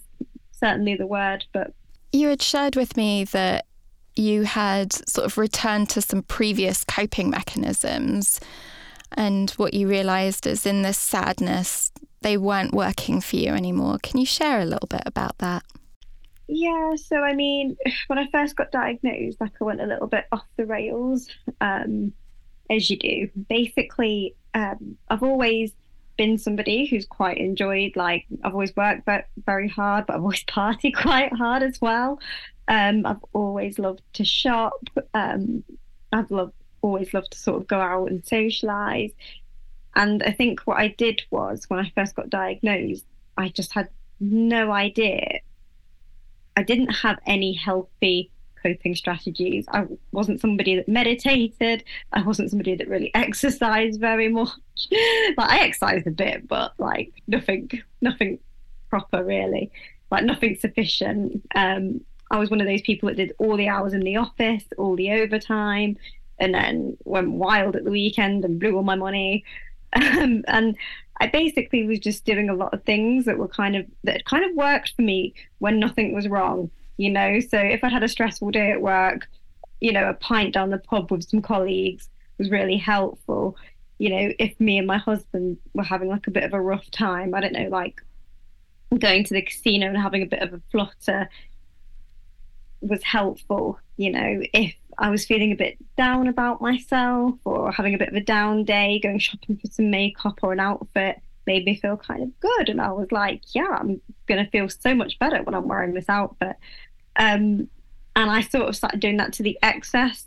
certainly the word. But you had shared with me that you had sort of returned to some previous coping mechanisms, and what you realised is in this sadness, they weren't working for you anymore. Can you share a little bit about that? Yeah, so I mean, when I first got diagnosed, like I went a little bit off the rails, um, as you do. Basically, um, I've always been somebody who's quite enjoyed, like, I've always worked very hard, but I've always partied quite hard as well. Um, I've always loved to shop. Um, I've loved, always loved to sort of go out and socialize. And I think what I did was when I first got diagnosed, I just had no idea I didn't have any healthy coping strategies. I wasn't somebody that meditated. I wasn't somebody that really exercised very much. like I exercised a bit, but like nothing, nothing proper really. Like nothing sufficient. Um, I was one of those people that did all the hours in the office, all the overtime, and then went wild at the weekend and blew all my money. Um, and I basically was just doing a lot of things that were kind of that kind of worked for me when nothing was wrong, you know. So if I'd had a stressful day at work, you know, a pint down the pub with some colleagues was really helpful. You know, if me and my husband were having like a bit of a rough time, I don't know, like going to the casino and having a bit of a flutter was helpful. You know, if I was feeling a bit down about myself or having a bit of a down day, going shopping for some makeup or an outfit, made me feel kind of good. And I was like, yeah, I'm going to feel so much better when I'm wearing this outfit. Um, and I sort of started doing that to the excess,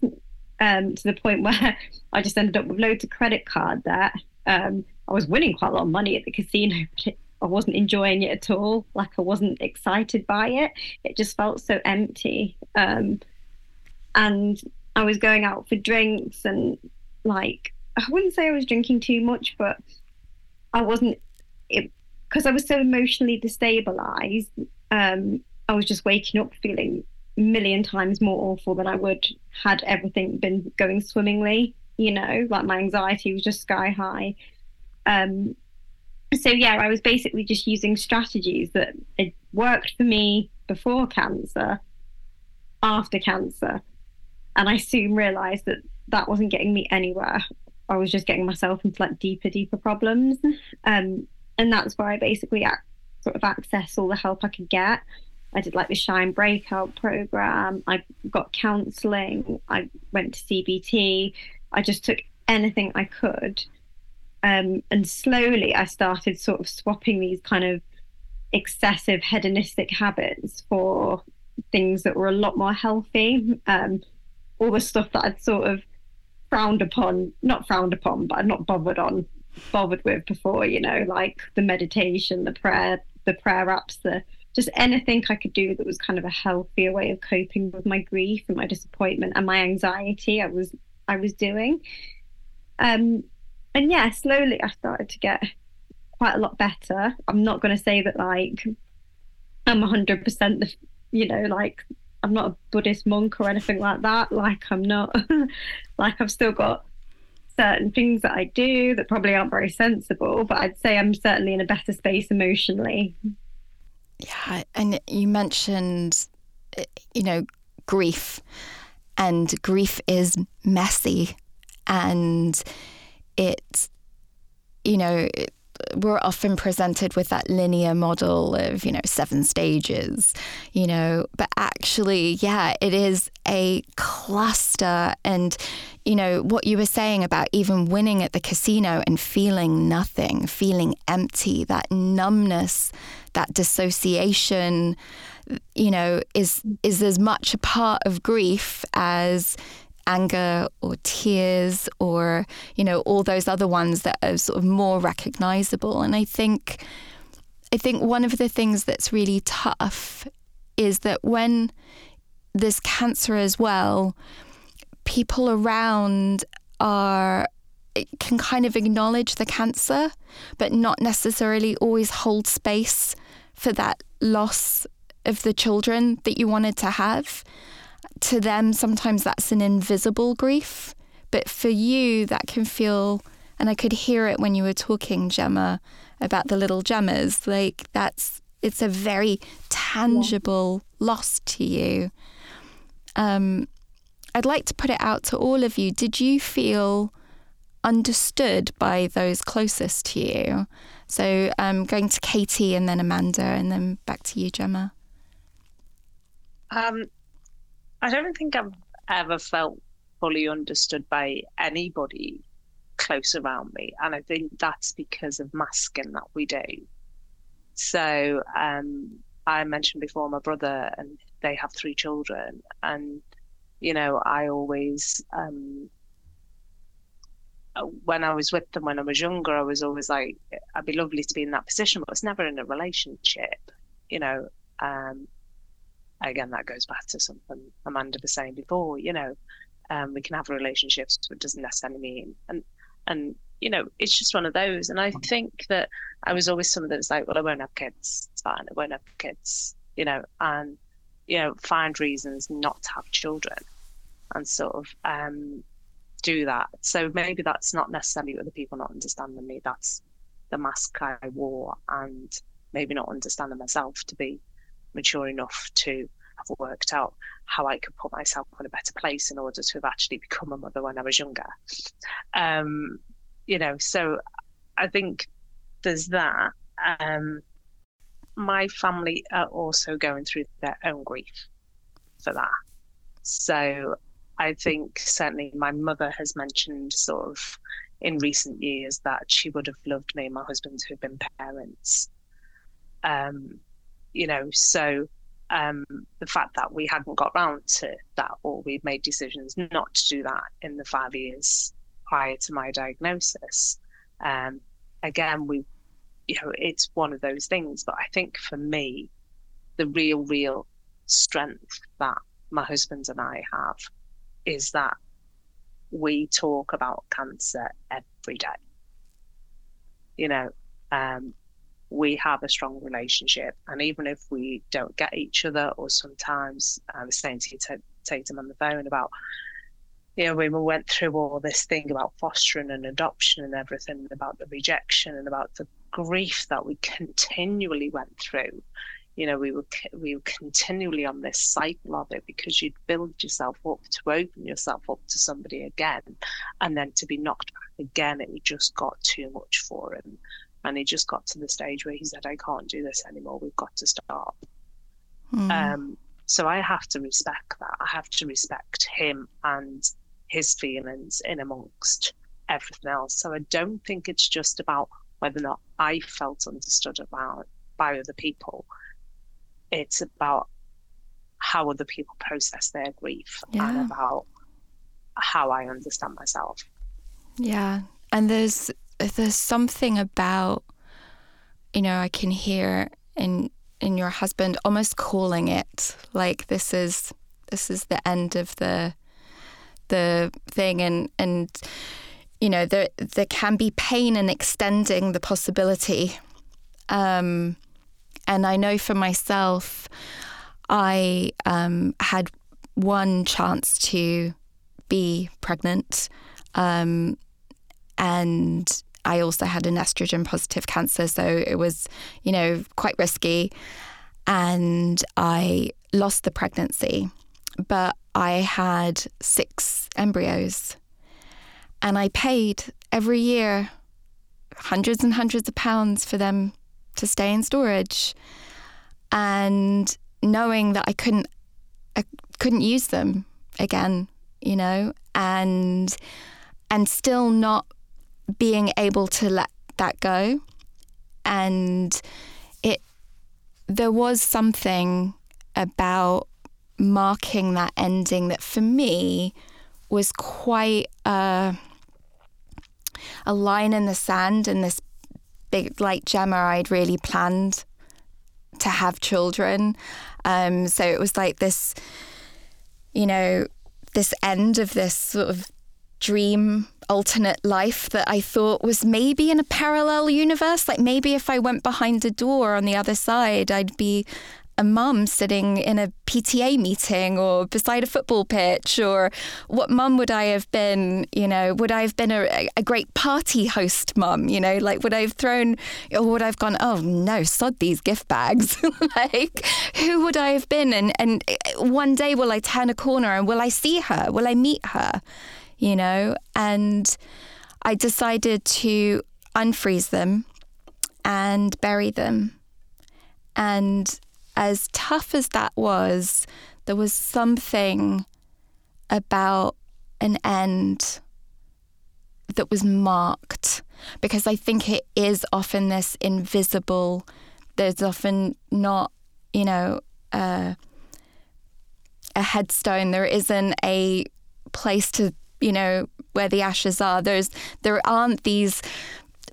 um, to the point where I just ended up with loads of credit card debt. Um, I was winning quite a lot of money at the casino, but it, I wasn't enjoying it at all. Like I wasn't excited by it. It just felt so empty. Um, and I was going out for drinks and like I wouldn't say I was drinking too much, but I wasn't because I was so emotionally destabilized. Um, I was just waking up feeling a million times more awful than I would had everything been going swimmingly. You know, like my anxiety was just sky high. Um, so yeah, I was basically just using strategies that had worked for me before cancer, after cancer, and I soon realised that that wasn't getting me anywhere. I was just getting myself into like deeper, deeper problems, um, and that's where I basically ac- sort of access all the help I could get. I did like the Shine Breakout program. I got counselling. I went to CBT. I just took anything I could um, and slowly I started sort of swapping these kind of excessive hedonistic habits for things that were a lot more healthy. Um, all the stuff that I'd sort of frowned upon, not frowned upon, but I'd not bothered on, bothered with before, you know, like the meditation, the prayer, the prayer apps, the just anything I could do that was kind of a healthier way of coping with my grief and my disappointment and my anxiety I was I was doing. Um, and yeah, slowly I started to get quite a lot better. I'm not going to say that like I'm 100% the, you know, like I'm not a Buddhist monk or anything like that. Like I'm not, like I've still got certain things that I do that probably aren't very sensible, but I'd say I'm certainly in a better space emotionally. Yeah, and you mentioned, eh, you know, grief, and grief is messy, and it, you know, we're often presented with that linear model of, you know, seven stages, you know, but actually, yeah, it is a cluster. And, you know, what you were saying about even winning at the casino and feeling nothing, feeling empty, that numbness, that dissociation, you know, is is as much a part of grief as anger or tears or, you know, all those other ones that are sort of more recognizable. And I think I think one of the things that's really tough is that when there's cancer as well, people around are can kind of acknowledge the cancer, but not necessarily always hold space for that loss of the children that you wanted to have to them, sometimes that's an invisible grief. But for you, that can feel, and I could hear it when you were talking, Gemma, about the little Gemmas. Like that's, it's a very tangible yeah. loss to you. Um, I'd like to put it out to all of you. Did you feel understood by those closest to you? So um, going to Katy and then Amanda and then back to you, Gemma. Um, I don't think I've ever felt fully understood by anybody close around me. And I think that's because of masking that we do. So um, I mentioned before my brother, and they have three children. And, you know, I always, um, when I was with them when I was younger, I was always like, I'd be lovely to be in that position, but I was never in a relationship, you know. Um, again, that goes back to something Amanda was saying before. You know, um, we can have relationships, but it doesn't necessarily mean. And and you know, it's just one of those. And I think that I was always someone that's like, well, I won't have kids. It's fine. I won't have kids. You know, and you know, find reasons not to have children, and sort of um, do that. So maybe that's not necessarily other people not understanding me. That's the mask I wore, and maybe not understanding myself to be mature enough to have worked out how I could put myself in a better place in order to have actually become a mother when I was younger. Um, you know, so I think there's that. Um, my family are also going through their own grief for that. So I think certainly my mother has mentioned sort of, in recent years that she would have loved me and my husband to have been parents. Um, you know, so um, the fact that we hadn't got round to that or we'd made decisions not to do that in the five years prior to my diagnosis, um, again, we, you know, it's one of those things. But I think for me, the real, real strength that my husband and I have is that we talk about cancer every day. You know, um, we have a strong relationship, and even if we don't get each other, or sometimes um, I was saying to Tatum on the phone about, you know, when we went through all this thing about fostering and adoption and everything, about the rejection and about the grief that we continually went through you know we were we were continually on this cycle of it because you'd build yourself up to open yourself up to somebody again and then to be knocked back again it just got too much for him and he just got to the stage where he said i can't do this anymore we've got to stop mm. um, so i have to respect that i have to respect him and his feelings in amongst everything else so i don't think it's just about whether or not i felt understood about by other people it's about how other people process their grief yeah. and about how I understand myself. Yeah. And there's there's something about you know, I can hear in in your husband almost calling it like this is this is the end of the the thing and and you know there there can be pain in extending the possibility um and I know for myself, I um, had one chance to be pregnant. Um, and I also had an estrogen positive cancer. So it was, you know, quite risky. And I lost the pregnancy. But I had six embryos. And I paid every year hundreds and hundreds of pounds for them to stay in storage and knowing that I couldn't I couldn't use them again, you know, and and still not being able to let that go. And it there was something about marking that ending that for me was quite a, a line in the sand and this big like Gemma, I'd really planned to have children. Um, so it was like this, you know, this end of this sort of dream alternate life that I thought was maybe in a parallel universe. Like maybe if I went behind a door on the other side, I'd be a mum sitting in a PTA meeting or beside a football pitch? Or what mum would I have been? You know, would I have been a, a great party host mum? You know, like would I have thrown, or would I have gone, oh no, sod these gift bags? like, who would I have been? And, and one day will I turn a corner and will I see her? Will I meet her? You know, and I decided to unfreeze them and bury them. And as tough as that was, there was something about an end that was marked because I think it is often this invisible, there's often not, you know, uh, a headstone. There isn't a place to, you know, where the ashes are. There's there aren't these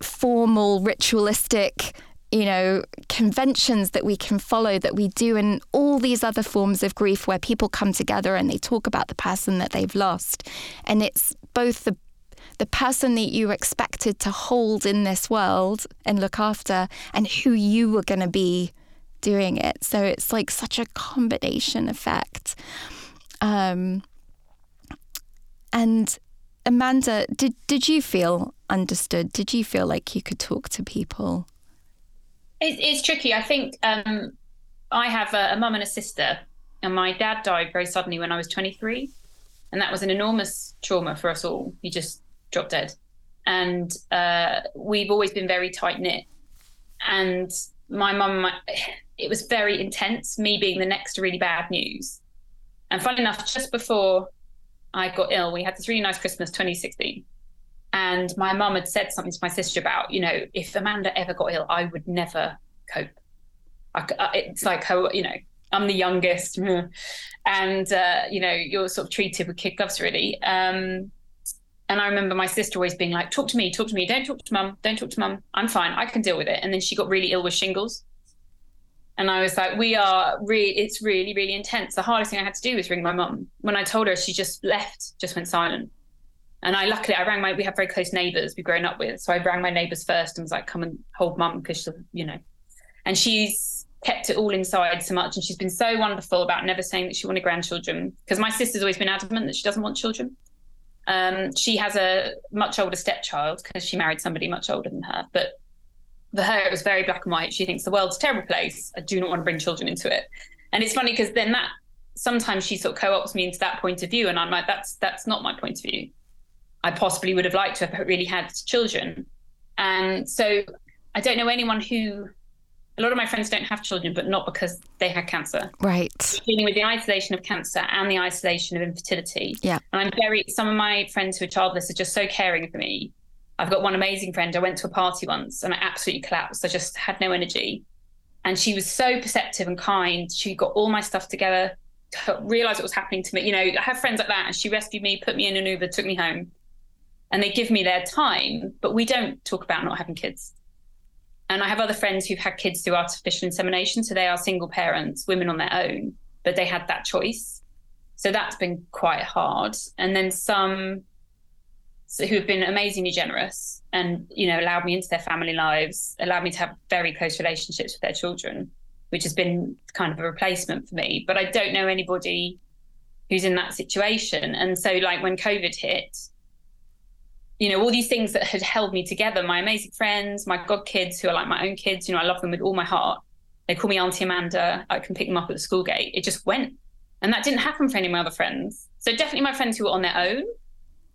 formal ritualistic you know, conventions that we can follow that we do in all these other forms of grief where people come together and they talk about the person that they've lost. And it's both the the person that you expected to hold in this world and look after and who you were going to be doing it. So it's like such a combination effect. Um, and Amanda, did did you feel understood? Did you feel like you could talk to people? It, it's tricky. I think um, I have a, a mum and a sister, and my dad died very suddenly when I was 23, and that was an enormous trauma for us all. He just dropped dead, and uh, we've always been very tight knit. And my mum, it was very intense. Me being the next really bad news, and funny enough, just before I got ill, we had this really nice Christmas 2016 And my mum had said something to my sister about, you know, if Amanda ever got ill, I would never cope. I, it's like her, you know, I'm the youngest, and uh, you know, you're sort of treated with kid gloves, really. Um, and I remember my sister always being like, "Talk to me, talk to me. Don't talk to mum. Don't talk to mum. I'm fine. I can deal with it." And then she got really ill with shingles, and I was like, "We are really. It's really, really intense. The hardest thing I had to do was ring my mum. When I told her, she just left, just went silent. And I luckily I rang my. We have very close neighbours we've grown up with, so I rang my neighbours first and was like, "Come and hold mum," because she, you know, and she's kept it all inside so much and she's been so wonderful about never saying that she wanted grandchildren because my sister's always been adamant that she doesn't want children um, she has a much older stepchild because she married somebody much older than her but for her it was very black and white she thinks the world's a terrible place i do not want to bring children into it and it's funny because then that sometimes she sort of co-opts me into that point of view and i'm like that's that's not my point of view i possibly would have liked to have really had children and so i don't know anyone who a lot of my friends don't have children, but not because they had cancer. Right. Dealing with the isolation of cancer and the isolation of infertility. Yeah. And I'm very, some of my friends who are childless are just so caring for me. I've got one amazing friend. I went to a party once and I absolutely collapsed. I just had no energy. And she was so perceptive and kind. She got all my stuff together, realized what was happening to me. You know, I have friends like that. And she rescued me, put me in an Uber, took me home. And they give me their time, but we don't talk about not having kids. And I have other friends who've had kids through artificial insemination. So they are single parents, women on their own, but they had that choice. So that's been quite hard. And then some who have been amazingly generous and, you know, allowed me into their family lives, allowed me to have very close relationships with their children, which has been kind of a replacement for me. But I don't know anybody who's in that situation. And so, like, when COVID hit, you know, all these things that had held me together, my amazing friends, my god kids who are like my own kids, you know, I love them with all my heart. They call me Auntie Amanda. I can pick them up at the school gate. It just went. And that didn't happen for any of my other friends. So definitely my friends who were on their own,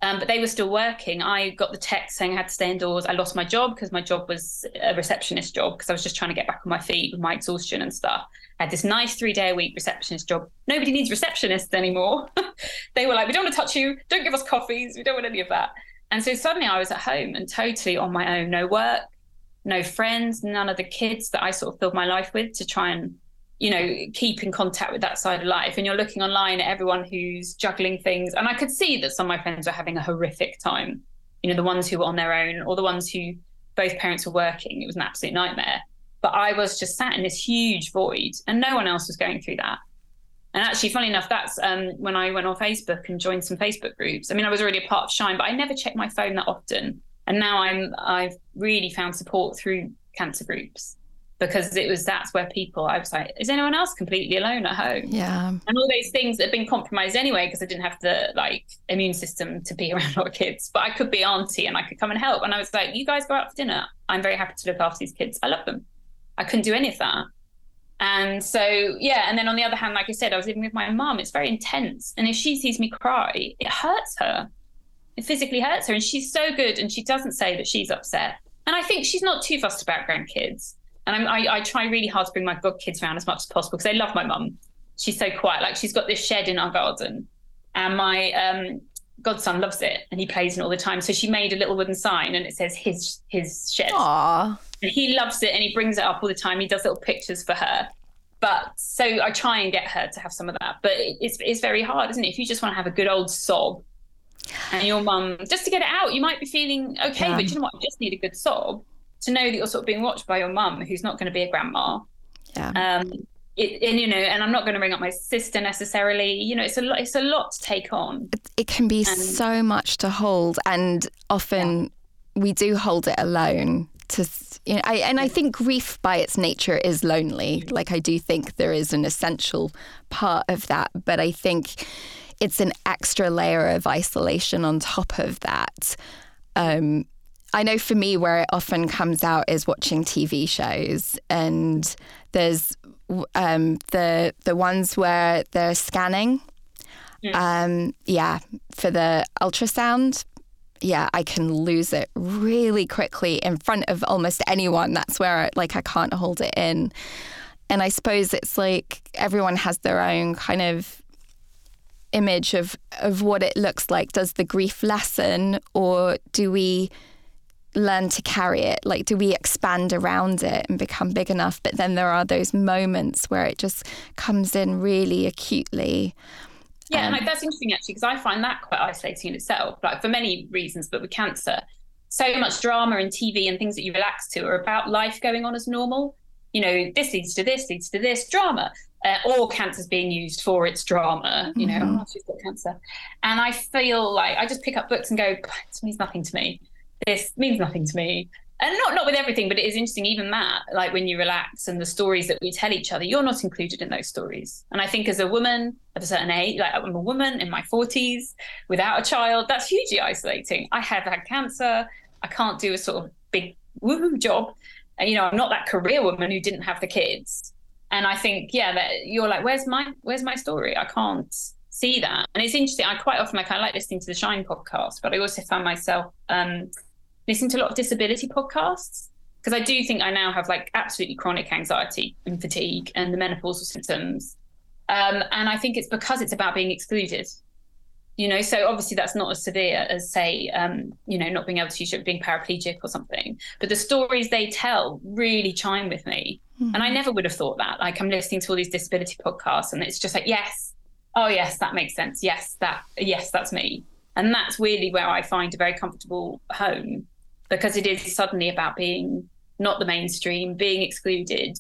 um, but they were still working. I got the text saying I had to stay indoors. I lost my job because my job was a receptionist job because I was just trying to get back on my feet with my exhaustion and stuff. I had this nice three day a week receptionist job. Nobody needs receptionists anymore. they were like, we don't want to touch you. Don't give us coffees. We don't want any of that. And so suddenly I was at home and totally on my own, no work, no friends, none of the kids that I sort of filled my life with to try and, you know, keep in contact with that side of life. And you're looking online at everyone who's juggling things. And I could see that some of my friends were having a horrific time, you know, the ones who were on their own or the ones who both parents were working. It was an absolute nightmare. But I was just sat in this huge void and no one else was going through that. And actually, funny enough, that's um, when I went on Facebook and joined some Facebook groups. I mean, I was already a part of Shine, but I never checked my phone that often. And now I'm I've really found support through cancer groups because it was that's where people I was like, is anyone else completely alone at home? Yeah. And all those things that have been compromised anyway because I didn't have the like immune system to be around of kids. But I could be auntie and I could come and help. And I was like, you guys go out for dinner. I'm very happy to look after these kids. I love them. I couldn't do any of that. And so, yeah. And then on the other hand, like I said, I was living with my mum. It's very intense. And if she sees me cry, it hurts her. It physically hurts her. And she's so good. And she doesn't say that she's upset. And I think she's not too fussed about grandkids. And I'm, I, I try really hard to bring my godkids around as much as possible because they love my mum. She's so quiet. Like she's got this shed in our garden. And my um, godson loves it and he plays in it all the time. So she made a little wooden sign and it says his his shed. Aww. And he loves it and he brings it up all the time. He does little pictures for her. But so I try and get her to have some of that. But it's it's very hard, isn't it? If you just want to have a good old sob and your mum just to get it out, you might be feeling okay, yeah. but you know what? I just need a good sob to know that you're sort of being watched by your mum who's not going to be a grandma. Yeah. Um, it, and you know, and I'm not going to bring up my sister necessarily. You know, it's a lot. It's a lot to take on. It, it can be and, so much to hold, and often yeah. we do hold it alone. To you know, I, and I think grief by its nature is lonely. Like I do think there is an essential part of that, but I think it's an extra layer of isolation on top of that. Um, I know for me, where it often comes out is watching TV shows, and there's um, the the ones where they're scanning. Mm. Um, yeah, for the ultrasound, yeah, I can lose it really quickly in front of almost anyone. That's where like I can't hold it in. And I suppose it's like everyone has their own kind of image of of what it looks like. Does the grief lessen, or do we learn to carry it? Like, do we expand around it and become big enough? But then there are those moments where it just comes in really acutely. Yeah, Um, and like, that's interesting actually because I find that quite isolating in itself. Like for many reasons, but with cancer, so much drama and TV and things that you relax to are about life going on as normal. You know, this leads to this, leads to this drama, uh, or cancer's being used for its drama. You know, Mhm. oh, she's got cancer, and I feel like I just pick up books and go, "This means nothing to me. This means nothing to me." And not not with everything, but it is interesting. Even that, like when you relax and the stories that we tell each other, you're not included in those stories. And I think as a woman of a certain age, like I'm a woman in my 40s without a child, that's hugely isolating. I have had cancer. I can't do a sort of big woohoo job. And, you know, I'm not that career woman who didn't have the kids. And I think, yeah, that you're like, where's my where's my story? I can't see that. And it's interesting. I quite often I kind of like listening to the Shine podcast, but I also find myself um, listening to a lot of disability podcasts because I do think I now have like absolutely chronic anxiety and fatigue and the menopausal symptoms. Um, and I think it's because it's about being excluded. You know, so obviously that's not as severe as, say, um, you know, not being able to use your being paraplegic or something. But the stories they tell really chime with me. And I never would have thought that. Like I'm listening to all these disability podcasts, and it's just like, yes, oh yes, that makes sense. Yes, that yes, that's me. And that's really where I find a very comfortable home because it is suddenly about being not the mainstream, being excluded.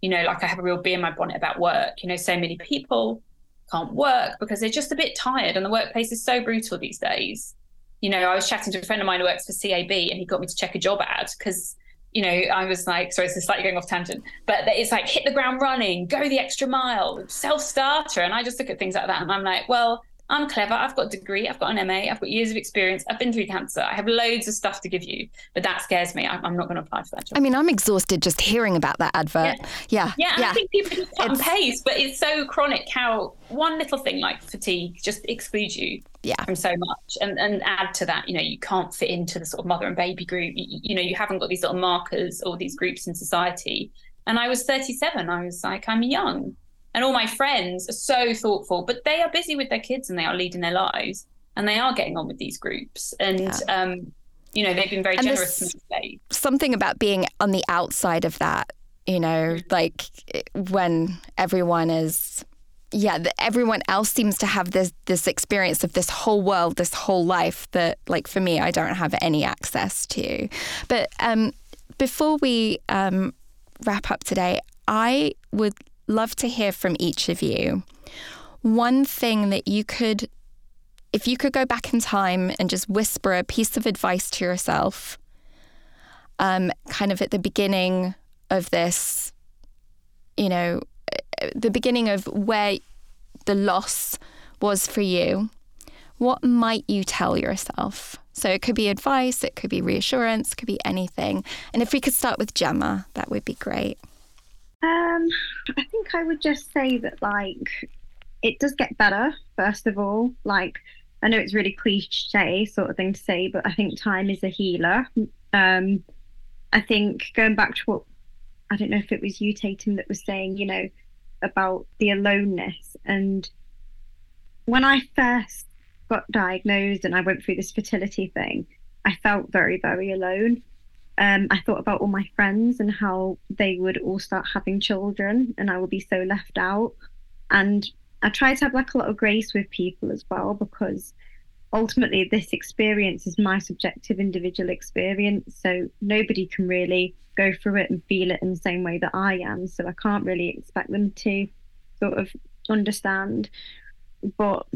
You know, like I have a real bee in my bonnet about work. You know, so many people can't work because they're just a bit tired and the workplace is so brutal these days. You know, I was chatting to a friend of mine who works for CAB and he got me to check a job ad because, you know, I was like, sorry, is slightly going off tangent, but it's like hit the ground running, go the extra mile, self starter. And I just look at things like that and I'm like, well, I'm clever. I've got a degree. I've got an MA. I've got years of experience. I've been through cancer. I have loads of stuff to give you, but that scares me. I'm, I'm not going to apply for that job. I mean, I'm exhausted just hearing about that advert. Yeah. Yeah, and I think people just cut and paste, but it's so chronic how one little thing like fatigue just excludes you Yeah. from so much. And and add to that, you know, you can't fit into the sort of mother and baby group. You, you know, you haven't got these little markers or these groups in society. And I was 37. I was like, I'm young. And all my friends are so thoughtful, but they are busy with their kids and they are leading their lives and they are getting on with these groups. And um, you know, they've been very And generous. Something about being on the outside of that, you know, like when everyone is. Yeah, everyone else seems to have this this experience of this whole world, this whole life that, like for me, I don't have any access to. But um, before we um, wrap up today, I would love to hear from each of you one thing that you could, if you could go back in time and just whisper a piece of advice to yourself, um, kind of at the beginning of this, you know, the beginning of where the loss was for you, what might you tell yourself? So it could be advice, it could be reassurance, it could be anything. And if we could start with Gemma, that would be great. Um, I think I would just say that like it does get better. First of all, like I know it's really cliche sort of thing to say, but I think time is a healer. Um, I think going back to what I don't know if it was you, Tatum, that was saying, you know, about the aloneness. And when I first got diagnosed and I went through this fertility thing, I felt very, very alone um, I thought about all my friends and how they would all start having children and I would be so left out. And I try to have like a lot of grace with people as well because ultimately this experience is my subjective individual experience. So nobody can really go through it and feel it in the same way that I am. So I can't really expect them to sort of understand. But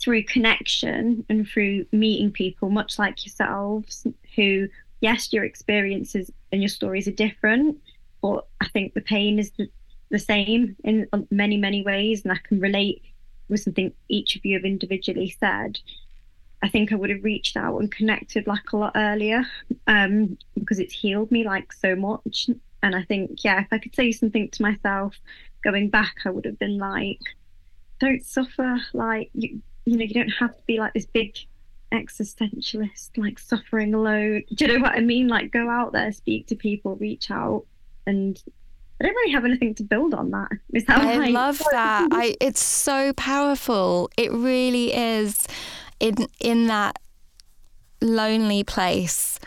through connection and through meeting people, much like yourselves, who yes, your experiences and your stories are different, but I think the pain is the, the same in many, many ways. And I can relate with something each of you have individually said. I think I would have reached out and connected like a lot earlier um, because it's healed me like so much. And I think, yeah, if I could say something to myself going back, I would have been like, don't suffer. Like, you, you know, you don't have to be like this big existentialist, like suffering alone. Do you know what I mean? Like, go out there, speak to people, reach out, and I don't really have anything to build on that. Is that I love that. I it's so powerful. It really is in in that lonely place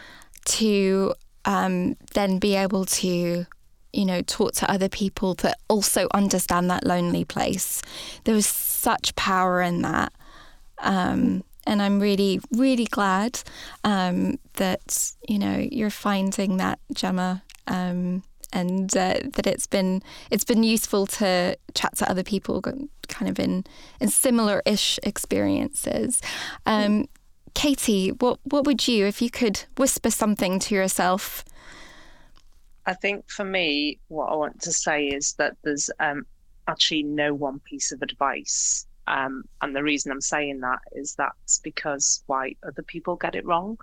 to um, then be able to you know talk to other people that also understand that lonely place. There is such power in that. Um, and I'm really, really glad um, that you know you're finding that Gemma, um, and uh, that it's been it's been useful to chat to other people, kind of in in similar-ish experiences. Um, Katy, what what would you, if you could whisper something to yourself? I think for me, what I want to say is that there's um, actually no one piece of advice um, and the reason I'm saying that is that's because why other people get it wrong.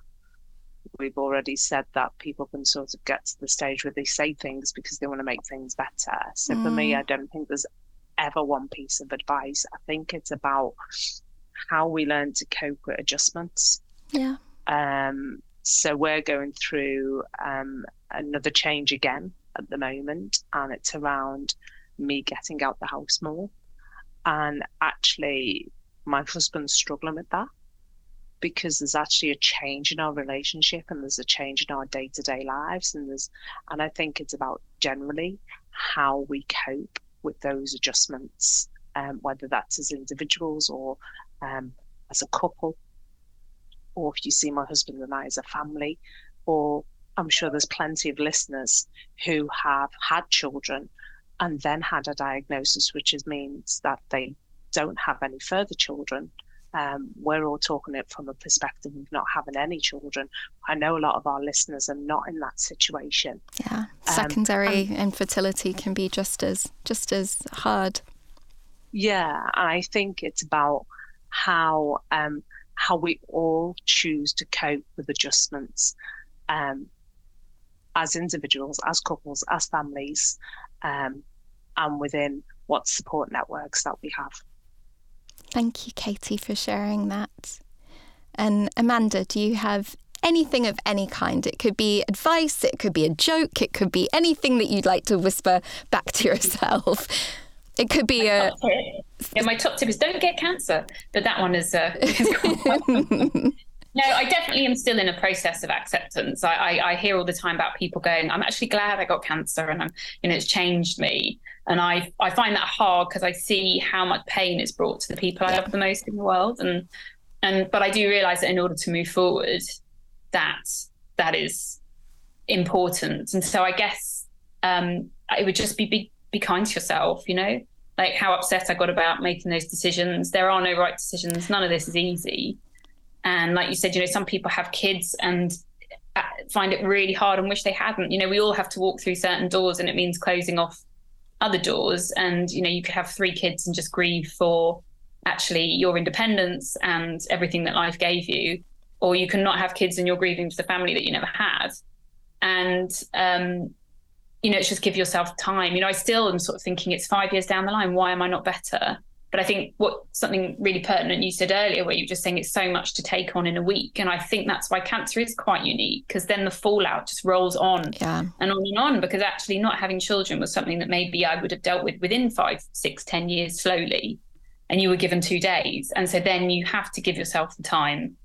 We've already said that people can sort of get to the stage where they say things because they want to make things better. So mm. for me, mm. I don't think there's ever one piece of advice. I think it's about how we learn to cope with adjustments. Yeah. Um, so we're going through um, another change again at the moment, and it's around me getting out the house more. And actually, my husband's struggling with that because there's actually a change in our relationship and there's a change in our day-to-day lives. And there's and I think it's about generally how we cope with those adjustments um, whether that's as individuals or um, as a couple or if you see my husband and I as a family or I'm sure there's plenty of listeners who have had children and then had a diagnosis, which is, means that they don't have any further children. Um, we're all talking it from a perspective of not having any children. I know a lot of our listeners are not in that situation. Yeah, um, secondary um, infertility can be just as just as hard. Yeah, and I think it's about how um, how we all choose to cope with adjustments um, as individuals, as couples, as families, um, and within what support networks that we have. Thank you, Katy, for sharing that. And Amanda, do you have anything of any kind? It could be advice, it could be a joke, it could be anything that you'd like to whisper back to yourself. It could be a. Yeah, my top tip is don't get cancer, but that one is. Uh, No, I definitely am still in a process of acceptance. I, I, I, hear all the time about people going, "I'm actually glad I got cancer, and I'm, you know, it's changed me." And I, I find that hard because I see how much pain it's brought to the people I love the most in the world, and and but I do realise that in order to move forward, that that is important. And so I guess um, it would just be, be be kind to yourself, you know, like how upset I got about making those decisions. There are no right decisions. None of this is easy and like you said, you know, some people have kids and uh, find it really hard and wish they hadn't. You know, we all have to walk through certain doors and it means closing off other doors. And, you know, you could have three kids and just grieve for actually your independence and everything that life gave you. Or you can not have kids and you're grieving for the family that you never had. And, um, you know, it's just give yourself time. You know, I still am sort of thinking it's five years down the line. Why am I not better? But I think what something really pertinent you said earlier, where you were just saying it's so much to take on in a week. And I think that's why cancer is quite unique because then the fallout just rolls on yeah. and on and on. Because actually, not having children was something that maybe I would have dealt with within five, six, ten years slowly. And you were given two days. And so then you have to give yourself the time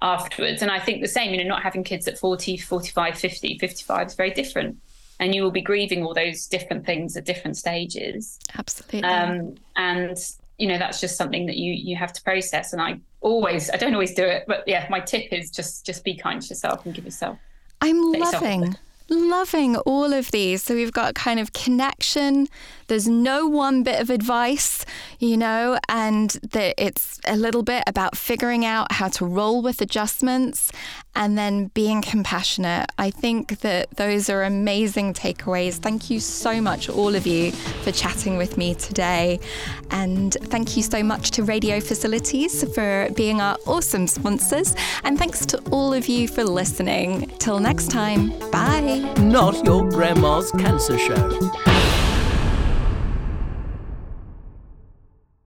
afterwards. And I think the same, you know, not having kids at 40, 45, 50, 55 is very different and you will be grieving all those different things at different stages. Absolutely. Um, and you know that's just something that you you have to process. And I always, I don't always do it, but yeah, my tip is just just be kind to yourself and give yourself. I'm loving loving all of these. So we've got kind of connection. There's no one bit of advice, you know, and that it's a little bit about figuring out how to roll with adjustments and then being compassionate. I think that those are amazing takeaways. Thank you so much, all of you, for chatting with me today. And thank you so much to Radio Facilities for being our awesome sponsors. And thanks to all of you for listening. Till next time, bye. Not your grandma's cancer show.